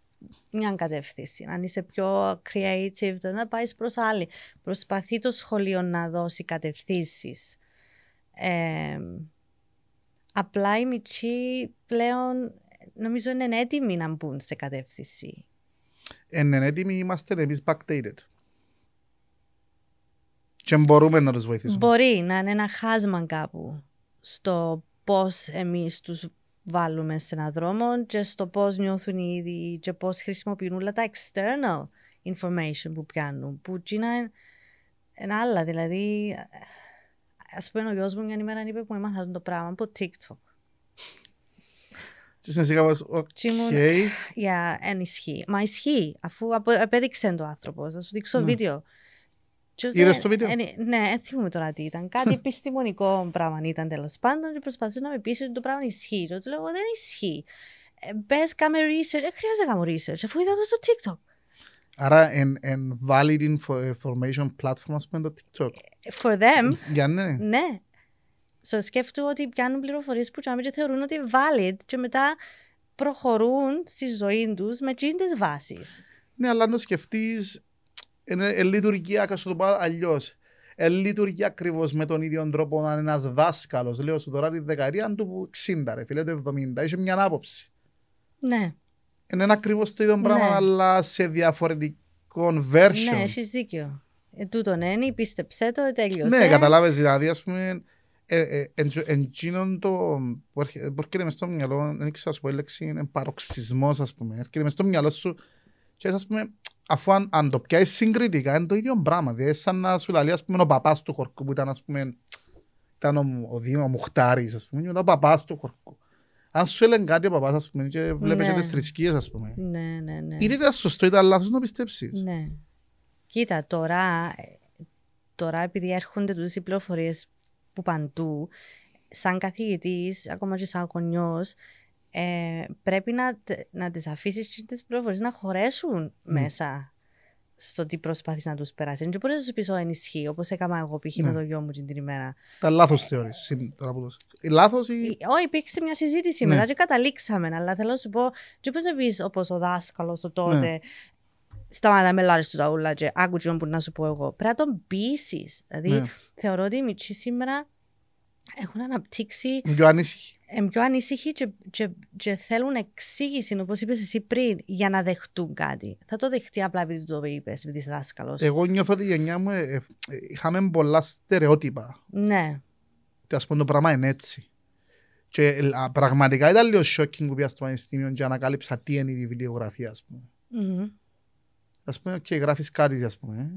μια κατεύθυνση. Αν είσαι πιο creative να πάεις προς άλλη. Προσπαθεί το σχολείο να δώσει κατευθύνσεις. Ε, απλά οι μητσοί πλέον νομίζω είναι έτοιμοι να μπουν σε κατεύθυνση. Εν εν έτοιμοι είμαστε εμείς backdated. Και μπορούμε να τους βοηθήσουμε. Μπορεί να είναι ένα χάσμα κάπου στο πώς εμείς τους βάλουμε σε έναν δρόμο και στο πώς νιώθουν οι ίδιοι και πώς χρησιμοποιούν όλα τα external information που πιάνουν. Που εκείνα είναι, είναι άλλα. Δηλαδή, ας πούμε ο γιος μου μια ημέρα είπε που έμαθα το πράγμα από TikTok. Και στην σιγά πως, οκ, Και ήμουν, Για εν ισχύει. Μα ισχύει, αφού απο- απέδειξε το άνθρωπο. Θα σου δείξω Ναι. βίντεο. Και Είδες δεν- το βίντεο; εν- ναι, δεν θυμούμαι τώρα τι ήταν. Κάτι επιστημονικό πράγμα ήταν τέλος πάντων και προσπαθούσε να με πείσει ότι το πράγμα ισχύει. Και του λέω, δεν ισχύει. Ε, Πες, κάμε research. Δεν χρειάζεται να κάνω research, αφού είδα το στο TikTok. Άρα, εν, εν valid info- information platform, ας πούμε, το TikTok. For them, Για ναι. ναι. So, σκέφτομαι ότι πιάνουν πληροφορίες που τσάμε και θεωρούν ότι valid και μετά προχωρούν στη ζωή τους με τσίντε βάσεις. Ναι, αλλά αν το σκεφτείς, είναι, ε, λειτουργεί, ας το πω αλλιώς. Ε, λειτουργεί ακριβώς με τον ίδιο τρόπο να είναι ένας δάσκαλος. Λέω σου τώρα τη δεκαετία του 60, ρε φίλε, το 70, είχε μια άποψη. Ναι, Είναι ακριβώς το ίδιο πράγμα, Ναι. αλλά σε διαφορετικό version. ναι, έχεις δίκιο. Ε, τούτον είναι, πίστεψέ το, τέλειωσε. Ναι, καταλάβες, δηλαδή, ας πούμε, ε, ε, εν- εντζήνον το που έρχε- που έρχεται μες στο μυαλό, δεν ξέρω να σου πω η λέξη, είναι παροξισμός, ας πούμε, έρχεται μες στο μυαλό σου και ας πούμε, αφού αν, αν το πιάσεις συγκριτικά, είναι το ίδιο πράγμα, δηλαδή σαν να σου λέει, ας πούμε, ο παπάς του χορκού που ήταν, ας πούμε, ήταν ο, ο Δήμα Μουχτάρης, ας πούμε, και μετά ο παπάς του χορκού. Αν σου έλεγε κάτι ο παπάς, ας πούμε, και βλέπεις Ναι. και τις θρησκείες, ας πούμε, Ναι, ναι, ναι. είτε ήταν σωστό είτε λάθος να πιστέψεις. Ναι. Κοίτα, τώρα, ε, τώρα επειδή έρχονται τούτες οι πληροφορίες που παντού, σαν καθηγητής, ακόμα και σαν γονιός, ε, πρέπει να, τε- να τις αφήσεις τις πληροφορίες να χωρέσουν Ναι. μέσα στο τι προσπαθείς να τους περάσεις. Δεν μπορείς να σου πεις, «Ω, ενισχύει, όπως έκανα εγώ π.χ. με Ναι. το γιο μου την ημέρα. Τα λάθος θεωρείς, συν- τώρα που το... Η λάθος ή... Ε, Όχι, υπήρξε μια συζήτηση Ναι. μετά και καταλήξαμε. Αλλά θέλω να σου πω, και πώς να πεις όπως ο δάσκαλος το τότε, Ναι. σταμάτα με λάρες του τα ούλα και άκου τι που να σου πω εγώ. Πρέπει να τον πείσεις. Δηλαδή, Ναι. θεωρώ ότι οι μητσοί σήμερα έχουν αναπτύξει, Είναι πιο ανήσυχη. είναι πιο ανήσυχοι και, και, και θέλουν εξήγηση, όπως είπες εσύ πριν, για να δεχτούν κάτι. Θα το δεχτεί απλά επειδή του το είπες, επειδή είσαι δάσκαλος. Εγώ νιώθω ότι η γενιά μου ε, ε, ε, είχαμε πολλά στερεότυπα. Ναι, Και ας πούμε το πράγμα είναι έτσι. Και ε, α, πραγματικά ήταν λίγο shocking που πήγα στο πανεπιστήμιο και ανακάλυψα τι είναι η βιβλιογραφία, ας πούμε. Μμμ. Ας πούμε, και γράφεις κάτι, ας πούμε. ε.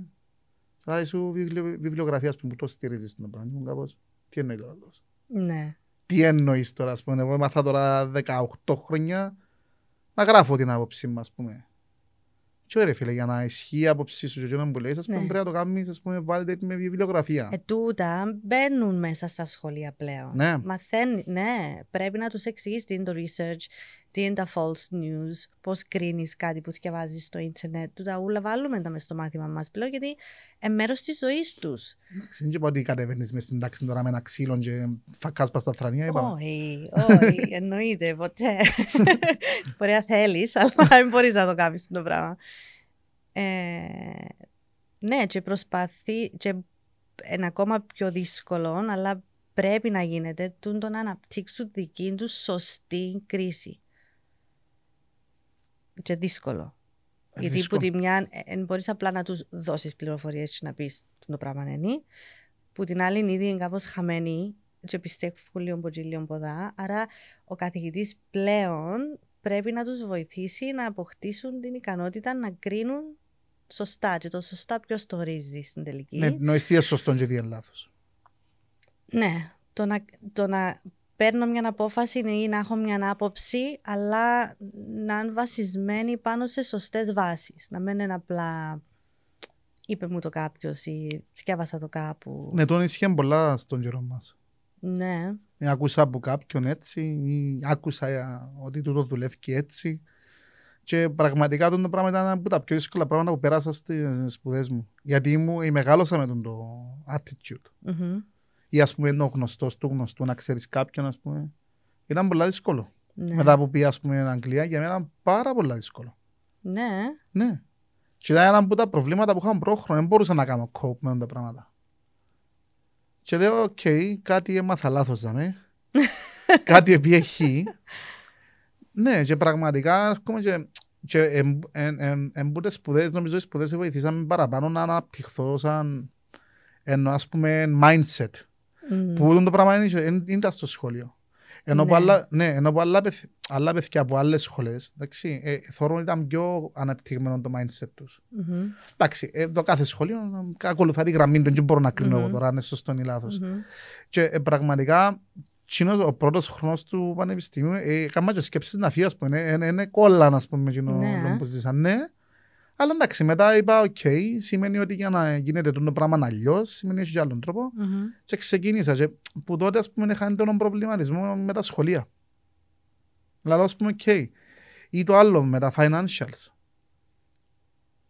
Θα σου βιβλιο- βιβλιογραφία, ας πούμε, που το στηρίζεις το πράγμα. Ήμουν κάπως, τι εννοείς τώρα αυτός. ναι. Τι εννοείς τώρα, ας πούμε. Εγώ έμαθα τώρα 18 χρόνια να γράφω την άποψή μου, ας πούμε. Και ωραία φίλε, για να ισχύει η άποψή σου και εκείνο που λέει, ας πούμε, Ναι. πρέπει να το κάνεις, ας πούμε, βάλτε με βιβλιογραφία. Ε, τούτα μπαίνουν μέσα στα σχολεία πλέον. Ναι. Μαθαίνει, ναι. Πρέπει να τους εξηγείς τι είναι το research, τι είναι τα false news, πώς κρίνεις κάτι που διαβάζεις στο ίντερνετ. Τούτα ούλα βάλουμε τα μες στο μάθημα μας πλέον, γιατί είναι μέρος της ζωής τους. Εντάξει, Δεν είπα ότι κατεβαίνεις μες στην τάξη τώρα με ένα ξύλο και φακάς πας στα θρανία, είπα. Όχι, όχι, εννοείται ποτέ. Μπορεί να θέλεις, αλλά δεν μπορείς να το κάνεις το πράγμα. Ε, ναι, και προσπαθεί, και είναι ακόμα πιο δύσκολο, αλλά πρέπει να γίνεται τούτο να αναπτύξουν δική τους σωστή κρίση. Και δύσκολο. Ε, Γιατί δύσκολο. που τη μια δεν μπορείς απλά να τους δώσεις πληροφορίες και να πεις το πράγμα είναι. Που την άλλη είναι ήδη είναι κάπως χαμένη και πιστεύουν λίγο από λίγο ποδά. Άρα ο καθηγητής πλέον πρέπει να τους βοηθήσει να αποκτήσουν την ικανότητα να κρίνουν σωστά. Και το σωστά ποιος το ορίζει στην τελική. Ναι, νοείς τι είναι σωστό και τι είναι λάθος. Ναι, το να, το να παίρνω μια απόφαση ή να έχω μια άποψη, αλλά να είναι βασισμένη πάνω σε σωστές βάσεις. Να μην είναι απλά είπε μου το κάποιος ή σκέφασα το κάπου. Ναι, τον ισχύει πολλά στον καιρό μας. Ναι, Ε, Άκουσα από κάποιον έτσι ή άκουσα ε, ότι τούτο δουλεύει και έτσι. Και πραγματικά το πράγμα ήταν από τα πιο δύσκολα πράγματα που πέρασα στις σπουδές μου. Γιατί μου, μεγάλωσα με τον το attitude. Μμμ. Ή ας πούμε ο γνωστός του γνωστού να ξέρεις κάποιον ας πούμε. Ήταν πολύ δύσκολο. ναι. Μετά που πήγα ας πούμε Αγγλία για μένα ήταν πάρα πολύ δύσκολο. ναι. Ναι. Και ήταν ένα από τα προβλήματα που είχα πρόχρονο. Δεν μπορούσα να κάνω cope με τα πράγματα. Και λέω, οκ, κάτι έμαθα λάθος δαμέ. κάτι επιέχει. ναι, και πραγματικά έρχομαι και, και εμ, εμ, εμ, εμ που τες σπουδές, νομίζω οι σπουδές βοηθήσαν με παραπάνω να αναπτυχθώ σαν ενώ ας πούμε mindset. Μμμ. Που το πράγμα είναι, είναι, είναι στο σχολείο. Ενώ, που Ναι. άλλα, ναι, ενώ που άλλα, παιδ- άλλα παιδιά από άλλες σχολές, εντάξει, ε, θεωρώ ότι ήταν πιο αναπτυγμένο το mindset τους. Μμμ. Εντάξει, ε, το κάθε σχολείο ε, ακολουθά τη γραμμή του, δεν μπορώ να κρίνω Μμμ. εγώ τώρα αν είναι σωστό ή λάθος. Μμμ. Και ε, πραγματικά, Τζείνος, ο πρώτος χρόνος του πανεπιστημίου ε, έκανα και σκέψεις να φύγει, ας πούμε, είναι, είναι κόλλα, ας πούμε, εκείνο Ναι. που ζήσαν, ναι. Αλλά εντάξει, μετά είπα, οκ, σημαίνει ότι για να γίνεται το πράγμα αλλιώς, σημαίνει έχει και άλλον τρόπο. Μμμ. Και ξεκίνησα και που τότε, ας πούμε, είχα έντονο προβληματισμό με τα σχολεία. Δηλαδή, ας πούμε, οκ. Ή το άλλο με τα financials.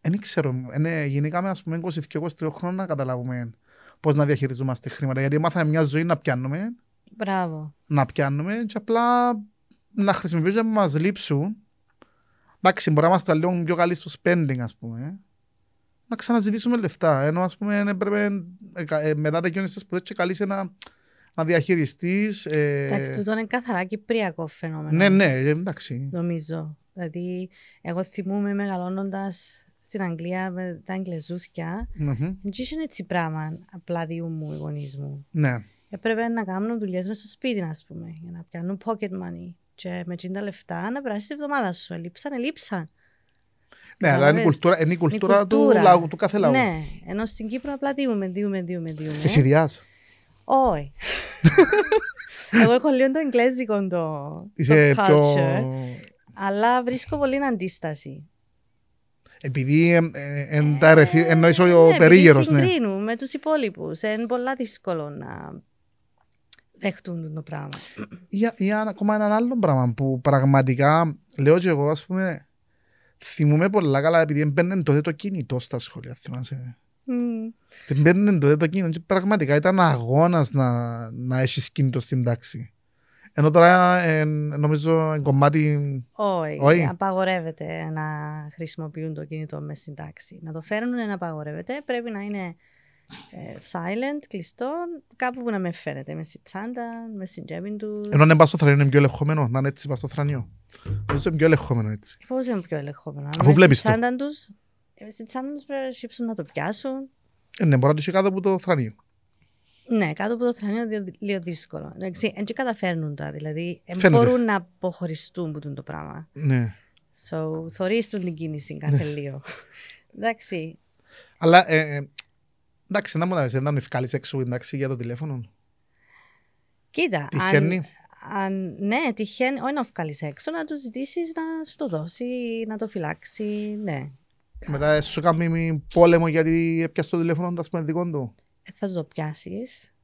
Δεν ξέρω, είναι, γενικά με, ας πούμε, 22-23 χρόνια να καταλάβουμε πώς να διαχειριζόμαστε χρήματα. Γιατί μάθαμε μια ζωή να πιάνουμε, Μπράβο. να πιάνουμε και απλά να χρησιμοποιήσουμε να μας λείψουν. Εντάξει, μπορεί να είμαστε λίγο πιο καλοί στο spending, ας πούμε. Να ξαναζητήσουμε λεφτά. Ενώ, ας πούμε, έπρεπε ε, κα- ε, μετά τελειώνεις τις σπουδές και καλείσαι να, να διαχειριστείς. Ε, Εντάξει, τούτο είναι καθαρά κυπριακό φαινόμενο. ναι, ναι, ε, εντάξει. Νομίζω. Δηλαδή, εγώ θυμούμαι μεγαλώνοντας στην Αγγλία με τα Αγγλεζούθια. Μμμ. Δεν είχε έτσι πράγμα απλά διού μου οι γονείς μου. Ναι. Έπρεπε να κάνουν δουλειές μες στο σπίτι, ας πούμε, για να πιάνουν pocket money. Και με τσίντα λεφτά να περάσεις τη εβδομάδα σου. Ελείψαν, ελείψαν. Ναι, αλλά είναι η Καταλαβες. κουλτούρα, είναι η Είναι η κουλτούρα του, κουλτούρα. λαού, του κάθε λαού. Ναι, ενώ στην Κύπρο απλά διούμε, διούμε, διούμε, διούμε. Εσύ διάς. Όχι. Εγώ έχω λίγο το εγγλέζικο το, το Είσαι πιο... culture, αλλά βρίσκω πολύ αντίσταση. Επειδή ε, ε, εν τα ερεθι- εννοείς ο, Ναι, ο επειδή περίγερος, ναι. συγκρίνουν με τους υπόλοιπους. Είναι πολλά δύσκολο να δεχτούν το πράγμα. Για, για ακόμα έναν άλλο πράγμα που πραγματικά λέω και εγώ, ας πούμε, θυμούμαι πολλά καλά επειδή έμπαινε τότε το κινητό στα σχολεία, θυμάσαι. Μμ. Δεν μπαίνουν τότε το κινητό και πραγματικά ήταν αγώνας να, να έχεις κινητό στην τάξη. Ενώ τώρα ε, νομίζω είναι κομμάτι... Όχι, Όχι. απαγορεύεται να χρησιμοποιούν το κινητό μες στην τάξη. Να το φέρνουν να απαγορεύεται. Πρέπει να είναι ε, silent, κλειστό, κάπου που να με φαίνεται. Με στην τσάντα, με στην τσέπη τους. Ενώ είναι πας στο θρανείο είναι πιο ελεγχόμενο, να είναι έτσι πας στο θρανείο. Νομίζω είναι πιο ελεγχόμενο έτσι; Πώς είναι πιο ελεγχόμενο. Αφού Μες βλέπεις στην το. τσάντα τους, ε, στην τσάντα τους πρέπει να σύψουν να το πιάσουν. Ε, ναι, μπορεί να το έχει κάτω από το θρανείο. Ναι, κάτω από το θρανείο είναι λίγο δύσκολο. Εντάξει, δεν καταφέρνουν τα, δηλαδή δεν Φαίνεται. μπορούν να αποχωριστούν που είναι το πράγμα. Ναι. So, θωρίστουν την κίνηση κάθε λίγο. Εντάξει, Αλλά, ε, ε, εντάξει, να μου να δεν ευκάλεις έξω εντάξει, για το τηλέφωνο. κοίτα, Τυχαίνει. αν, αν, ναι, τυχαίνει, όχι να βγάλεις έξω, να του ζητήσεις να σου το δώσει, να το φυλάξει, ναι. Μετά σου κάνει πόλεμο γιατί έπιασε το τηλέφωνο του, ας πούμε, δικό του. Ε, Θα το πιάσεις,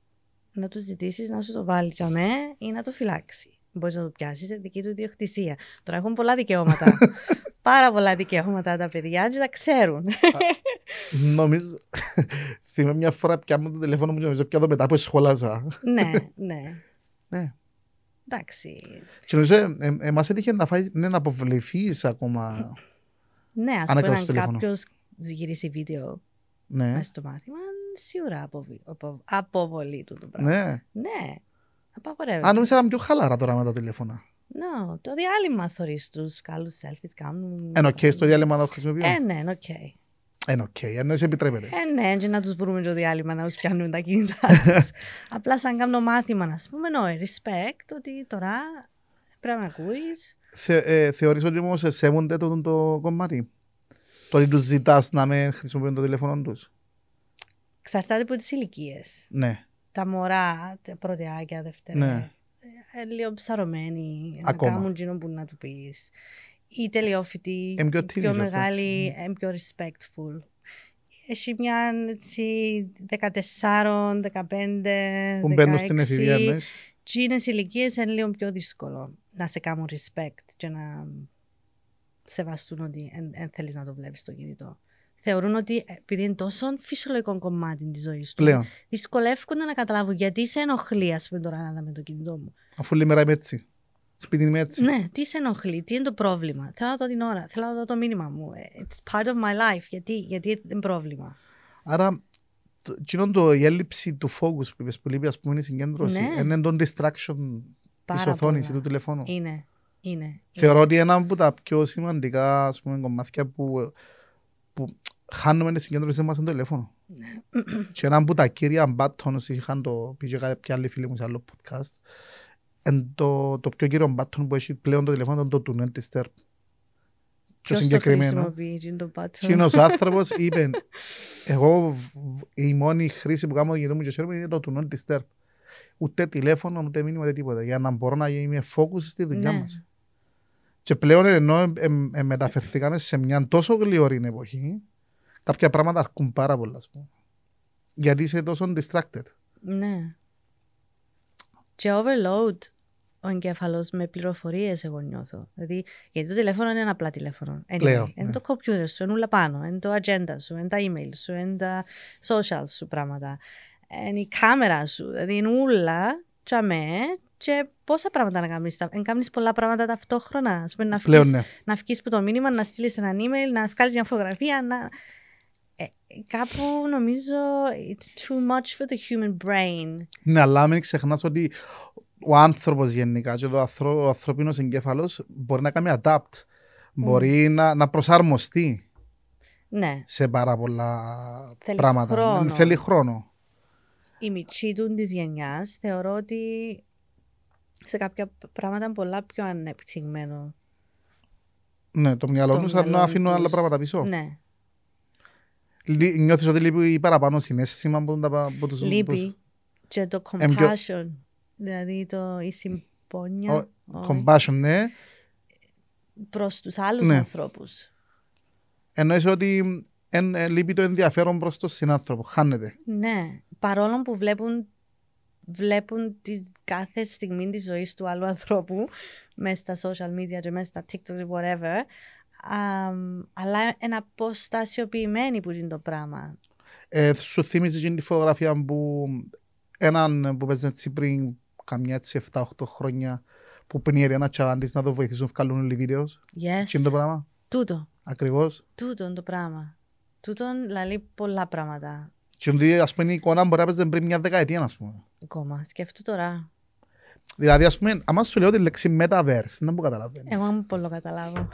να του ζητήσεις να σου το βάλει για μέ ή να το φυλάξει. Μπορείς να το πιάσεις, είναι δική του ιδιοκτησία. Τώρα έχουν πολλά δικαιώματα. Πάρα πολλά δικαιώματα τα παιδιά και τα ξέρουν. Νομίζω, θυμάμαι μια φορά πια μου το τηλέφωνο μου και νομίζω πια το μετά που σχολάζα. ναι, ναι. Ναι. Εντάξει. Και νομίζω, ε, ε, εμάς έτυχε να, φάει, ναι, να αποβληθείς ακόμα. Ναι, ας Αν πούμε, έκανες αν το τηλέφωνο. κάποιος γυρίσει βίντεο ναι. μέσα στο μάθημα, σίγουρα αποβι... απο... αποβολή του το πράγμα. ναι. Ναι, απαγορεύεται. Αν νομίζω ήταν πιο χαλαρά τώρα με τα τηλέφωνα. No, το διάλειμμα θωρείς τους καλούς selfies κάνουν. Εν οκ, στο διάλειμμα να το χρησιμοποιώ. Ε, ναι, είναι οκ. Εν οκ, εννοείς επιτρέπεται. Ε, ναι, και να τους βρούμε το διάλειμμα να τους πιάνουν τα κινητά τους. Απλά σαν κάνω μάθημα, να πούμε, no, respect, ότι τώρα πρέπει να ακούεις. Θε, ε, θεωρείς ότι όμως σέβονται το, το κομμάτι; Το ότι τους ζητάς να μεν χρησιμοποιούν το τηλέφωνο τους; Εξαρτάται από τις ηλικίες. Ναι. Τα μωρά, τα πρωτεάκια, δευτέρα, Ναι. Ε, λίγο ψαρωμένοι, Ακόμα. να κάνουν εκείνο που να του πεις. Οι τελειόφοιτοι, Είναι πιο οι πιο teenagers, μεγάλοι, εντάξει. είναι πιο respectful. Έχει μια έτσι 14, 15, Που μπαίνουν στην 16. εφηβεία, ναι. εννοείς. Τι είναι ηλικίες είναι λίγο πιο δύσκολο να σε κάνουν respect και να σεβαστούν ότι δεν θέλεις να το βλέπεις στο κινητό. Θεωρούν ότι επειδή είναι τόσο φυσιολογικό κομμάτι της ζωής τους, Πλέον. δυσκολεύονται να καταλάβουν γιατί σε ενοχλεί, ας πούμε, τώρα να δω με το κινητό μου. Αφού όλη μέρα είμαι έτσι. Σπίτι είμαι έτσι. Ναι, τι σε ενοχλεί, τι είναι το πρόβλημα. Θέλω να δω την ώρα, θέλω να δω το μήνυμα μου. It's part of my life. Γιατί, γιατί είναι πρόβλημα. Άρα, το- εκείνο το, η έλλειψη του focus που είπες που λείπει, ας πούμε, είναι η συγκέντρωση. Ναι. Είναι το distraction της Πάρα οθόνης ή πολλά. του τηλεφώνου. Είναι, είναι. Θεωρώ ότι ένα από τα πιο σημαντικά ας πούμε, κομμάτια που, που χάνουμε τη συγκέντρωση μας είναι το τηλέφωνο. Ναι. και ένα από τα κύρια μπάτων, είχαν το πει και κάποια άλλοι φίλοι μου σε άλλο podcast, εν το, το πιο κύριο μπάτον που έχει πλέον το τηλέφωνο είναι το του Not Disturb. Πιο Ποιος το συγκεκριμένα. χρησιμοποιεί, είναι το button. Εκείνος ο άνθρωπος είπε, εγώ β- η μόνη χρήση που κάνω για το μου και χαίρομαι είναι το του Not Disturb. Ούτε τηλέφωνο, ούτε μήνυμα, ούτε τίποτα. Για να μπορώ να είμαι focus στη δουλειά Ναι. μας. Και πλέον ενώ ε, ε, ε, μεταφερθήκαμε σε μια τόσο γλυωρή εποχή, κάποια πράγματα αρκούν πάρα πολλά. ας πούμε. Γιατί είσαι τόσο distracted. Ναι. Και overload ο εγκέφαλος με πληροφορίες, εγώ νιώθω. Δηλαδή, γιατί το τηλέφωνο είναι ένα απλά τηλέφωνο. Anyway, Πλέον, Είναι ναι. το computer σου, είναι όλα πάνω. Είναι το agenda σου, είναι τα email σου, είναι τα social σου πράγματα. Είναι η κάμερα σου. Δηλαδή, είναι όλα τσαμέ και πόσα πράγματα να κάνεις. Να κάνεις πολλά πράγματα ταυτόχρονα. Ας πούμε, να Πλέον βγεις, ναι. να βγεις που το μήνυμα, να στείλεις ένα email, να βγάλεις μια φωτογραφία, να... Ε, κάπου νομίζω it's too much for the human brain. Ναι, αλλά μην ξεχνάς ότι ο άνθρωπος γενικά και το ανθρω, ο ανθρωπίνος εγκέφαλος μπορεί να κάνει adapt. Μπορεί να, να προσαρμοστεί Ναι. σε πάρα πολλά Θέλει πράγματα. χρόνο. Ναι, Θέλει χρόνο. η μητσή του της γενιάς θεωρώ ότι σε κάποια πράγματα είναι πολλά πιο ανεπτυγμένο. Ναι, το μυαλό Το τους αν μυαλό αφήνουν άλλα τους. πράγματα πίσω. Ναι. Λύ- Νιώθεις ότι λείπει παραπάνω συνέστημα από, τα, από τους... Λείπει και το Εν πιο- compassion, δηλαδή το, η συμπόνια Ο- όχι, Compassion, ναι. προς τους άλλους Ναι. ανθρώπους. Εννοείς ότι εν, ε, λείπει το ενδιαφέρον προς τον συνάνθρωπο. Χάνεται. Ναι, παρόλο που βλέπουν, βλέπουν τη κάθε στιγμή της ζωής του άλλου ανθρώπου μέσα στα social media και μέσα στα TikTok ή whatever, αμ, αλλά είναι αποστασιοποιημένοι που είναι το πράγμα. Ε, σου θύμιζε εκείνη τη φωτογραφία που έναν που παίζει έτσι πριν καμιά έτσι 7-8 χρόνια που πνίερε ένα τσαβάντης να το βοηθήσουν να βγάλουν όλοι βίντεος. Yes. Τι είναι το πράγμα; Τούτο, Ακριβώς. τούτο είναι το πράγμα. Τούτο λέει πολλά πράγματα Και ότι ας πούμε η εικόνα μπορεί να παίζει πριν μια δεκαετία ας πούμε. ακόμα. Σκέφτου τώρα. Δηλαδή ας πούμε, άμα σου λέω τη λέξη metaverse, δεν μου καταλαβαίνεις. Εγώ δεν μπορώ να καταλάβω.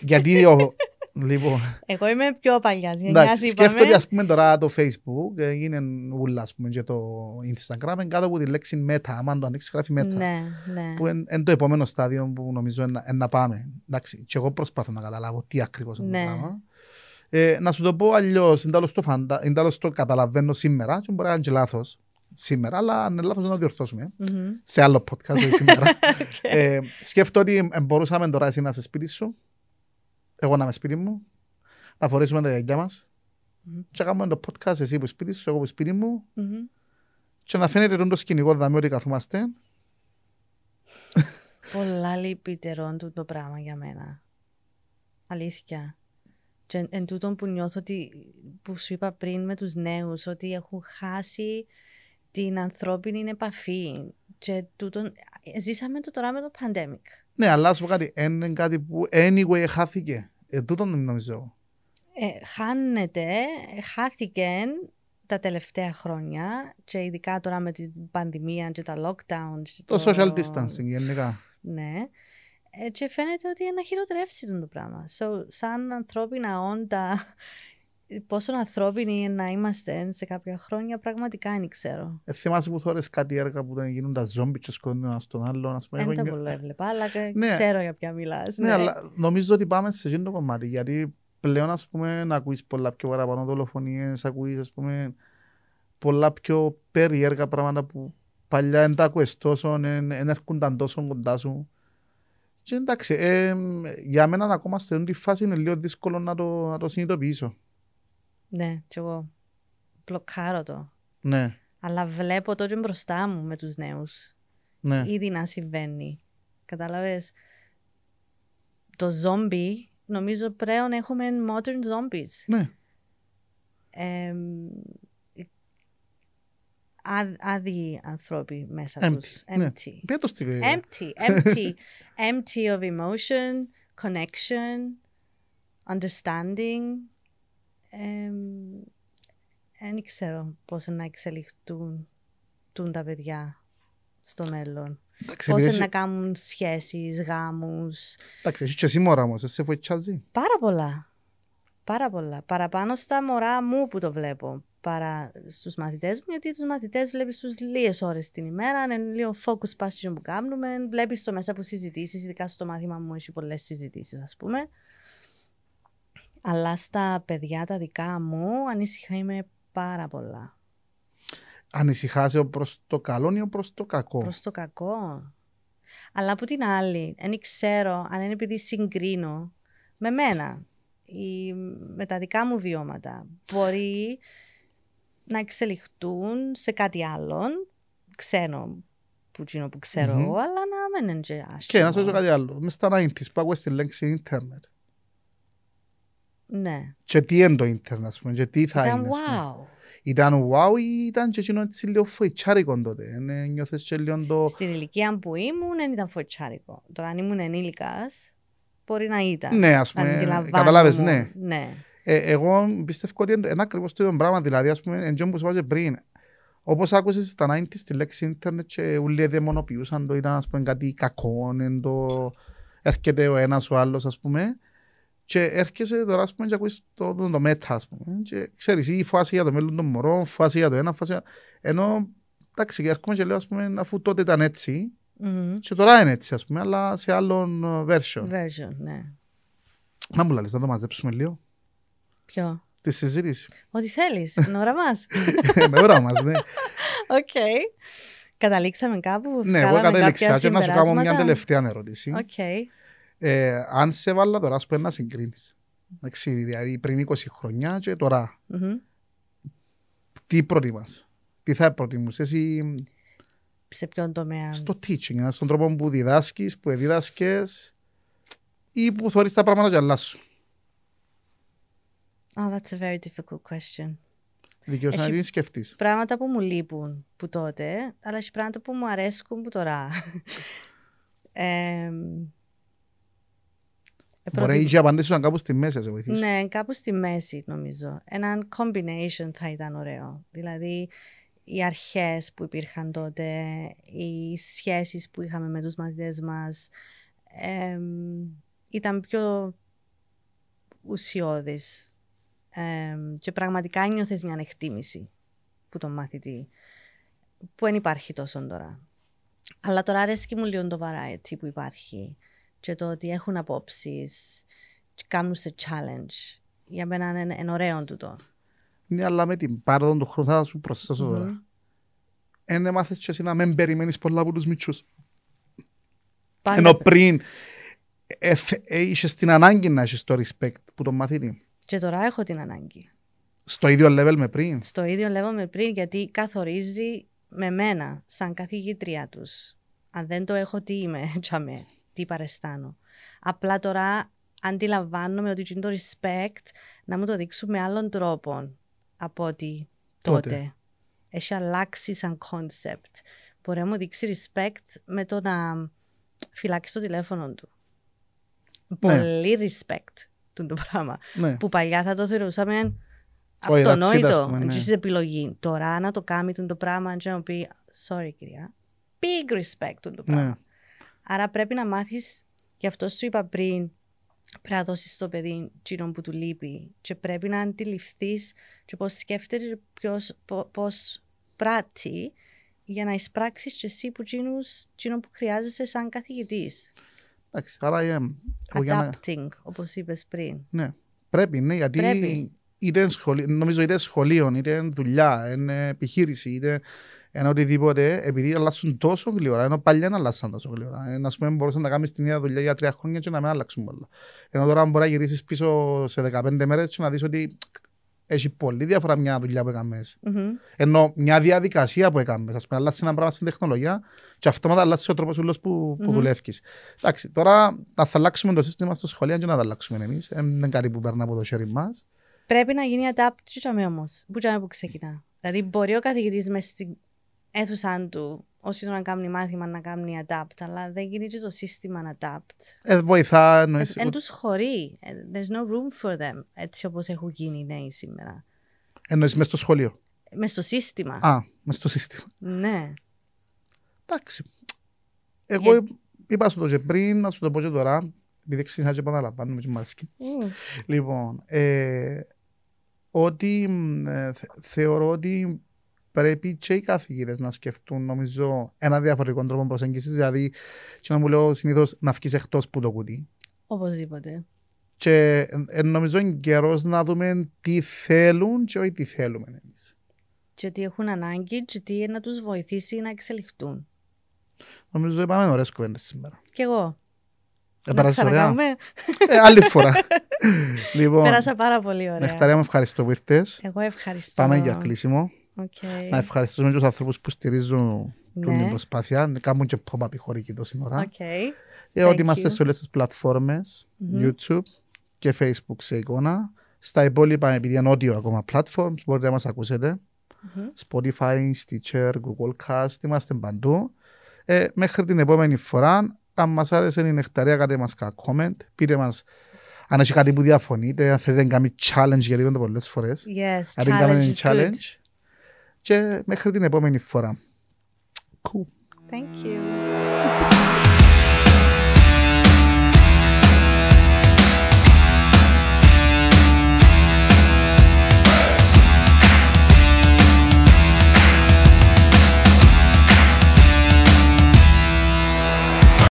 Γιατί ο... λοιπόν, Εγώ είμαι πιο παλιάς. Γενιάς εντάξει, σκέφτομαι είπαμε. ας πούμε τώρα το facebook, έγινε ούλα ας πούμε και το instagram, είναι κάτω από τη λέξη meta, άμα το ανοίξεις γράφει meta. Ναι, ναι. Που είναι, είναι το επόμενο στάδιο που νομίζω είναι, είναι να πάμε. Εντάξει, και εγώ προσπαθώ να καταλάβω τι ακριβώς είναι Ναι. το πράγμα. Ε, να σου το πω αλλιώς, είναι τέλος το, φαντα... είναι τέλος το καταλαβαίνω σήμερα και μπορεί να είναι και λάθος σήμερα, αλλά αν είναι λάθος να το διορθώσουμε Μμμ. σε άλλο podcast όχι σήμερα. ε, σκέφτομαι ότι ε, μπορούσαμε τώρα εσύ να είσαι σπίτι σου, εγώ να είμαι σπίτι μου, να φορέσουμε τα γυαλιά μας Μμμ. και να κάνουμε το podcast εσύ που σπίτι σου, εγώ που σπίτι μου Μμμ. και να φαίνεται το σκηνικό δάμε ότι καθόμαστε Πολλά λυπητερό τούτο το πράγμα για μένα. Αλήθεια. Και εν τούτο που νιώθω ότι, που σου είπα πριν με τους νέους, ότι έχουν χάσει την ανθρώπινη επαφή. Και τούτον, ζήσαμε το τώρα με το pandemic. Ναι, αλλά ας πω κάτι, είναι κάτι που anyway χάθηκε. Ε, τούτον νομίζω. Ε, χάνεται, ε, χάθηκε τα τελευταία χρόνια και ειδικά τώρα με την πανδημία και τα lockdowns. και Το social distancing γενικά. Ναι. Ε, και φαίνεται ότι είναι να χειροτερεύσει το πράγμα. So, σαν ανθρώπινα όντα, πόσο ανθρώπινοι είναι να είμαστε σε κάποια χρόνια, πραγματικά δεν ξέρω. Ε, θυμάσαι που θόρες κάτι έργα που δεν γίνουν τα ζόμπι και σκοτώνουν ένα στον άλλον. Ας πούμε, Δεν εγώ τα νιώ- πολύ έβλεπα, αλλά και Ναι. ξέρω για ποια μιλάς. Ναι, αλλά νομίζω ότι πάμε σε εκείνο το κομμάτι. Γιατί πλέον, ας πούμε, να ακούεις πολλά πιο παραπάνω δολοφονίες, ακούεις, ας πούμε, πολλά πιο περίεργα πράγματα που παλιά δεν τα ακούες τόσο, δεν δεν έρχονταν τόσο κοντά σου. Και εντάξει, ε, για μένα ακόμα σε αυτή τη φάση είναι λίγο δύσκολο να το, να το συνειδητοποιήσω. Ναι, και εγώ μπλοκάρω το. Ναι, Αλλά βλέπω το και μπροστά μου με τους νέους. ναι. Ήδη να συμβαίνει. Κατάλαβες; Το ζόμπι, νομίζω πλέον έχουμε modern zombies. ναι. εμ, ά- άδειοι ανθρώποι μέσα Empty, τους. ναι. Empty. Ποια το στιγμή. Empty. Empty. Empty of emotion, connection, understanding. Δεν ξέρω πώς να εξελιχθούν τούν τα παιδιά στο μέλλον. Εντάξει, Πώς επειδή να εσύ- κάνουν σχέσεις, γάμους. εντάξει, εσύ και εσύ μωρά όμως, εσύ βοηθάζει. Πάρα πολλά. Πάρα πολλά. Παραπάνω στα μωρά μου που το βλέπω. Παρά στους μαθητές μου, γιατί τους μαθητές βλέπεις τους λίγες ώρες την ημέρα, είναι λίγο focus passion που κάνουμε, βλέπεις το μέσα από συζητήσεις, ειδικά στο μάθημα μου έχει πολλές συζητήσεις ας πούμε. Αλλά στα παιδιά τα δικά μου ανήσυχα είμαι πάρα πολλά. ανησυχάσαι προς το καλό ή προς το κακό; Προς το κακό. Αλλά από την άλλη, δεν ξέρω αν είναι επειδή συγκρίνω με μένα ή με τα δικά μου βιώματα. Μπορεί να εξελιχτούν σε κάτι άλλο, ξένο που, που ξέρω εγώ, αλλά να μην είναι και άσχημο. Και να σας πω κάτι άλλο. Μες στα 90's που στη λέξη ίντερνετ. Ναι. Και τι είναι το ίντερνετ, ας πούμε, και τι θα Ήταν είναι. ας πούμε. wow. Ήταν wow ή ήταν και εκείνο έτσι λίγο φοητσάρικο τότε. Ε, Νιώθες και λίγο το... Στην ηλικία που ήμουν δεν ήταν φοητσάρικο. Τώρα αν ήμουν ενήλικας, μπορεί να ήταν. Ναι, ας Να πούμε, αντιλαμβάνομαι. καταλάβες, ναι. ναι. Ε, εγώ πιστεύω ότι είναι ένα ακριβώς το ίδιο πράγμα. Δηλαδή, ας πούμε, εντός που σου είπα και πριν, όπως άκουσες στα 90's τη λέξη ίντερνετ και όλοι δαιμονοποιούσαν το, ήταν ας πούμε κάτι κακό, εν το... έρχεται ο ένας ο άλλος ας πούμε και έρχεσαι τώρα ας πούμε και ακούεις το, το, το μέτα ας πούμε και ξέρεις ή φάση για το μέλλον των μωρών, φάση για το ένα, φάση για... ενώ εντάξει έρχομαι και λέω ας πούμε αφού τότε ήταν έτσι Μμμ. και τώρα είναι έτσι ας πούμε αλλά σε άλλον ε, version. Version, ναι. Να μου λες να το μαζέψουμε λίγο Ποιο; τη συζήτηση. Ό,τι θέλεις. Είναι ώρα μας. Με ώρα μας, ναι. Οκ. Καταλήξαμε κάπου. Ναι, εγώ βγάλαμε κατέληξα κάποια και να σου κάνω μια συμπεράσματα. τελευταία ερώτηση. Οκ. Ε, αν σε βάλα τώρα, ας πούμε, να συγκρίνεις. Εντάξει, δηλαδή πριν 20 χρονιά και τώρα, Μμμ. τι προτιμάς; Τι θα προτιμούσες εσύ Σε ποιον τομέα; στο teaching, ε, στον τρόπο που διδάσκεις, που διδάσκες ή που θεωρείς τα πράγματα και αλλάσουν. Oh, that's a very difficult question. Δικαιώς να Έχει- την σκεφτείς. Πράγματα που μου λείπουν που τότε, αλλά έχει πράγματα που μου αρέσκουν που τώρα. ε, ε, Μπορεί προτιμ- και η απαντήσεις σου να κάπου στη μέση να σε βοηθήσει. Ναι, κάπου στη μέση νομίζω. Έναν combination θα ήταν ωραίο. Δηλαδή, οι αρχές που υπήρχαν τότε, οι σχέσεις που είχαμε με τους μαθητές μας, εμ, ήταν πιο ουσιώδεις. Εμ, και πραγματικά νιώθες μια εκτίμηση που τον μαθητή, που δεν υπάρχει τόσο τώρα. Αλλά τώρα αρέσκει μου λίγο το variety που υπάρχει και το ότι έχουν απόψεις και κάνουν σε challenge. Για μένα είναι, είναι ωραίο τούτο. Ναι, αλλά με την πάροδο του χρόνου θα σου προσθέσω Μμμ. τώρα. Εν μάθες και εσύ να μην περιμένεις πολλά από τους μητσούς. Πάντα- Ενώ πριν ε, θε- ε, είχες την ανάγκη να έχεις το respect που τον μαθητή. Και τώρα έχω την ανάγκη. Στο ίδιο level με πριν. Στο ίδιο level με πριν, γιατί καθορίζει με μένα, σαν καθηγήτρια τους. Αν δεν το έχω, τι είμαι, τσαμέ, τι παρεστάνω. Απλά τώρα αντιλαμβάνομαι ότι είναι το respect να μου το δείξουν με άλλον τρόπο από ότι τότε. Τότε. Έχει αλλάξει σαν concept. Μπορεί να μου δείξει respect με το να φυλάξεις το τηλέφωνο του. Πολύ respect του το πράγμα. Ναι. Που παλιά θα το θεωρούσαμε Όχι, that's it, ας αυτονόητο. πούμε, Δεν ναι. έχεις επιλογή. Τώρα να το κάνει τον το πράγμα και να μου πει sorry κυρία. Big respect τον το πράγμα. Ναι. Άρα πρέπει να μάθεις, γι' αυτό σου είπα πριν, πρέπει να δώσεις στο παιδί εκείνο που του λείπει και πρέπει να αντιληφθείς και πώς σκέφτεται και ποιος, πο- πώς πράττει για να εισπράξεις και εσύ που εκείνους, εκείνο που χρειάζεσαι σαν καθηγητής. Εντάξει, άρα ε, εγώ για να- Adapting, όπως είπες πριν. ναι. Πρέπει, ναι, γιατί Πρέπει. είτε σχολείο, νομίζω είτε σχολείο, είτε δουλειά, είτε επιχείρηση, είτε ένα οτιδήποτε, επειδή αλλάσουν τόσο γλυόρα, ενώ παλιά δεν αλλάσαν τόσο γλυόρα. Ε, ας πούμε, μπορούσαν να κάνεις την ίδια δουλειά για τρία χρόνια και να μην αλλάξουν πολλά. Ενώ τώρα μπορεί να γυρίσεις πίσω σε 15 μέρες και να δεις ότι έχει πολύ διαφορά μια δουλειά που έκαμες. Μμμ. Ενώ μια διαδικασία που έκαμες, ας πούμε, αλλάζει ένα πράγμα στην τεχνολογία και αυτόματα αλλάζει ο τρόπος ούλος που, που Μμμ. δουλεύεις. Εντάξει, τώρα να θα αλλάξουμε το σύστημα στο σχολείο και να τα αλλάξουμε εμείς. Ε, δεν είναι κάτι που παίρνει από το χέρι μας. Πρέπει να γίνει adapt και τσάμε όμως. Που τσάμε που ξεκινά. Δηλαδή μπορεί ο καθηγητής μες στην αίθουσα του όσοι να κάνει μάθημα να κάνει adapt, αλλά δεν γίνει και το σύστημα να adapt. Ε, βοηθά, εννοείς, Εν τους χωρεί. Ε, There's no room for them, έτσι όπως έχουν γίνει οι νέοι σήμερα. εννοείς μες στο σχολείο; Μες στο σύστημα. Α, μες στο σύστημα. Ναι. Εντάξει. Εγώ Για- είπα σου το και πριν, να σου το πω και τώρα, επειδή ξεκινά και επαναλαμβάνουμε και μας Μμ. Λοιπόν, ε, ότι μ, ε, θε- θεωρώ ότι πρέπει και οι καθηγητές να σκεφτούν νομίζω ένα διαφορετικό τρόπο προσέγγισης, δηλαδή και να μου λέω συνήθως να βγεις εκτός που το κουτί. Οπωσδήποτε. Και ε, ε, νομίζω είναι καιρός να δούμε τι θέλουν και όχι τι θέλουμε εμείς. και τι έχουν ανάγκη και τι να τους βοηθήσει να εξελιχθούν. Νομίζω είπαμε ωραίες κουβέντες σήμερα. Κι εγώ. Ε, Να πέρασες ωραία; ξανακάνουμε. Ε, άλλη φορά. λοιπόν, Πέρασα πάρα πολύ ωραία. Νεκταρία μου ευχαριστώ που ήρθες. Εγώ ευχαριστώ. Πάμε για κλείσιμο. Οκ. Να ευχαριστήσουμε και τους ανθρώπους που στηρίζουν Ναι. την προσπάθεια. Να κάνουν και pop-up χωρική τόση ώρα. Οκ. Ε, ότι Thank είμαστε you. σε όλες τις πλατφόρμες, Μμμ. YouTube και Facebook σε εικόνα. Στα υπόλοιπα, επειδή είναι audio ακόμα platforms, μπορείτε να μας ακούσετε. Μμμ. Spotify, Stitcher, Google Cast, είμαστε παντού. Ε, μέχρι την επόμενη φορά, αν μας άρεσε η νεκταρία, κάντε μας κα comment, πείτε μας αν έχει κάτι που διαφωνείτε, αν θέλετε να κάνουμε challenge, γιατί είπαμε το πολλές φορές. Yes, Αν δεν κάνουμε challenge is good. challenge. Και μέχρι την επόμενη φορά. Cool. Thank you.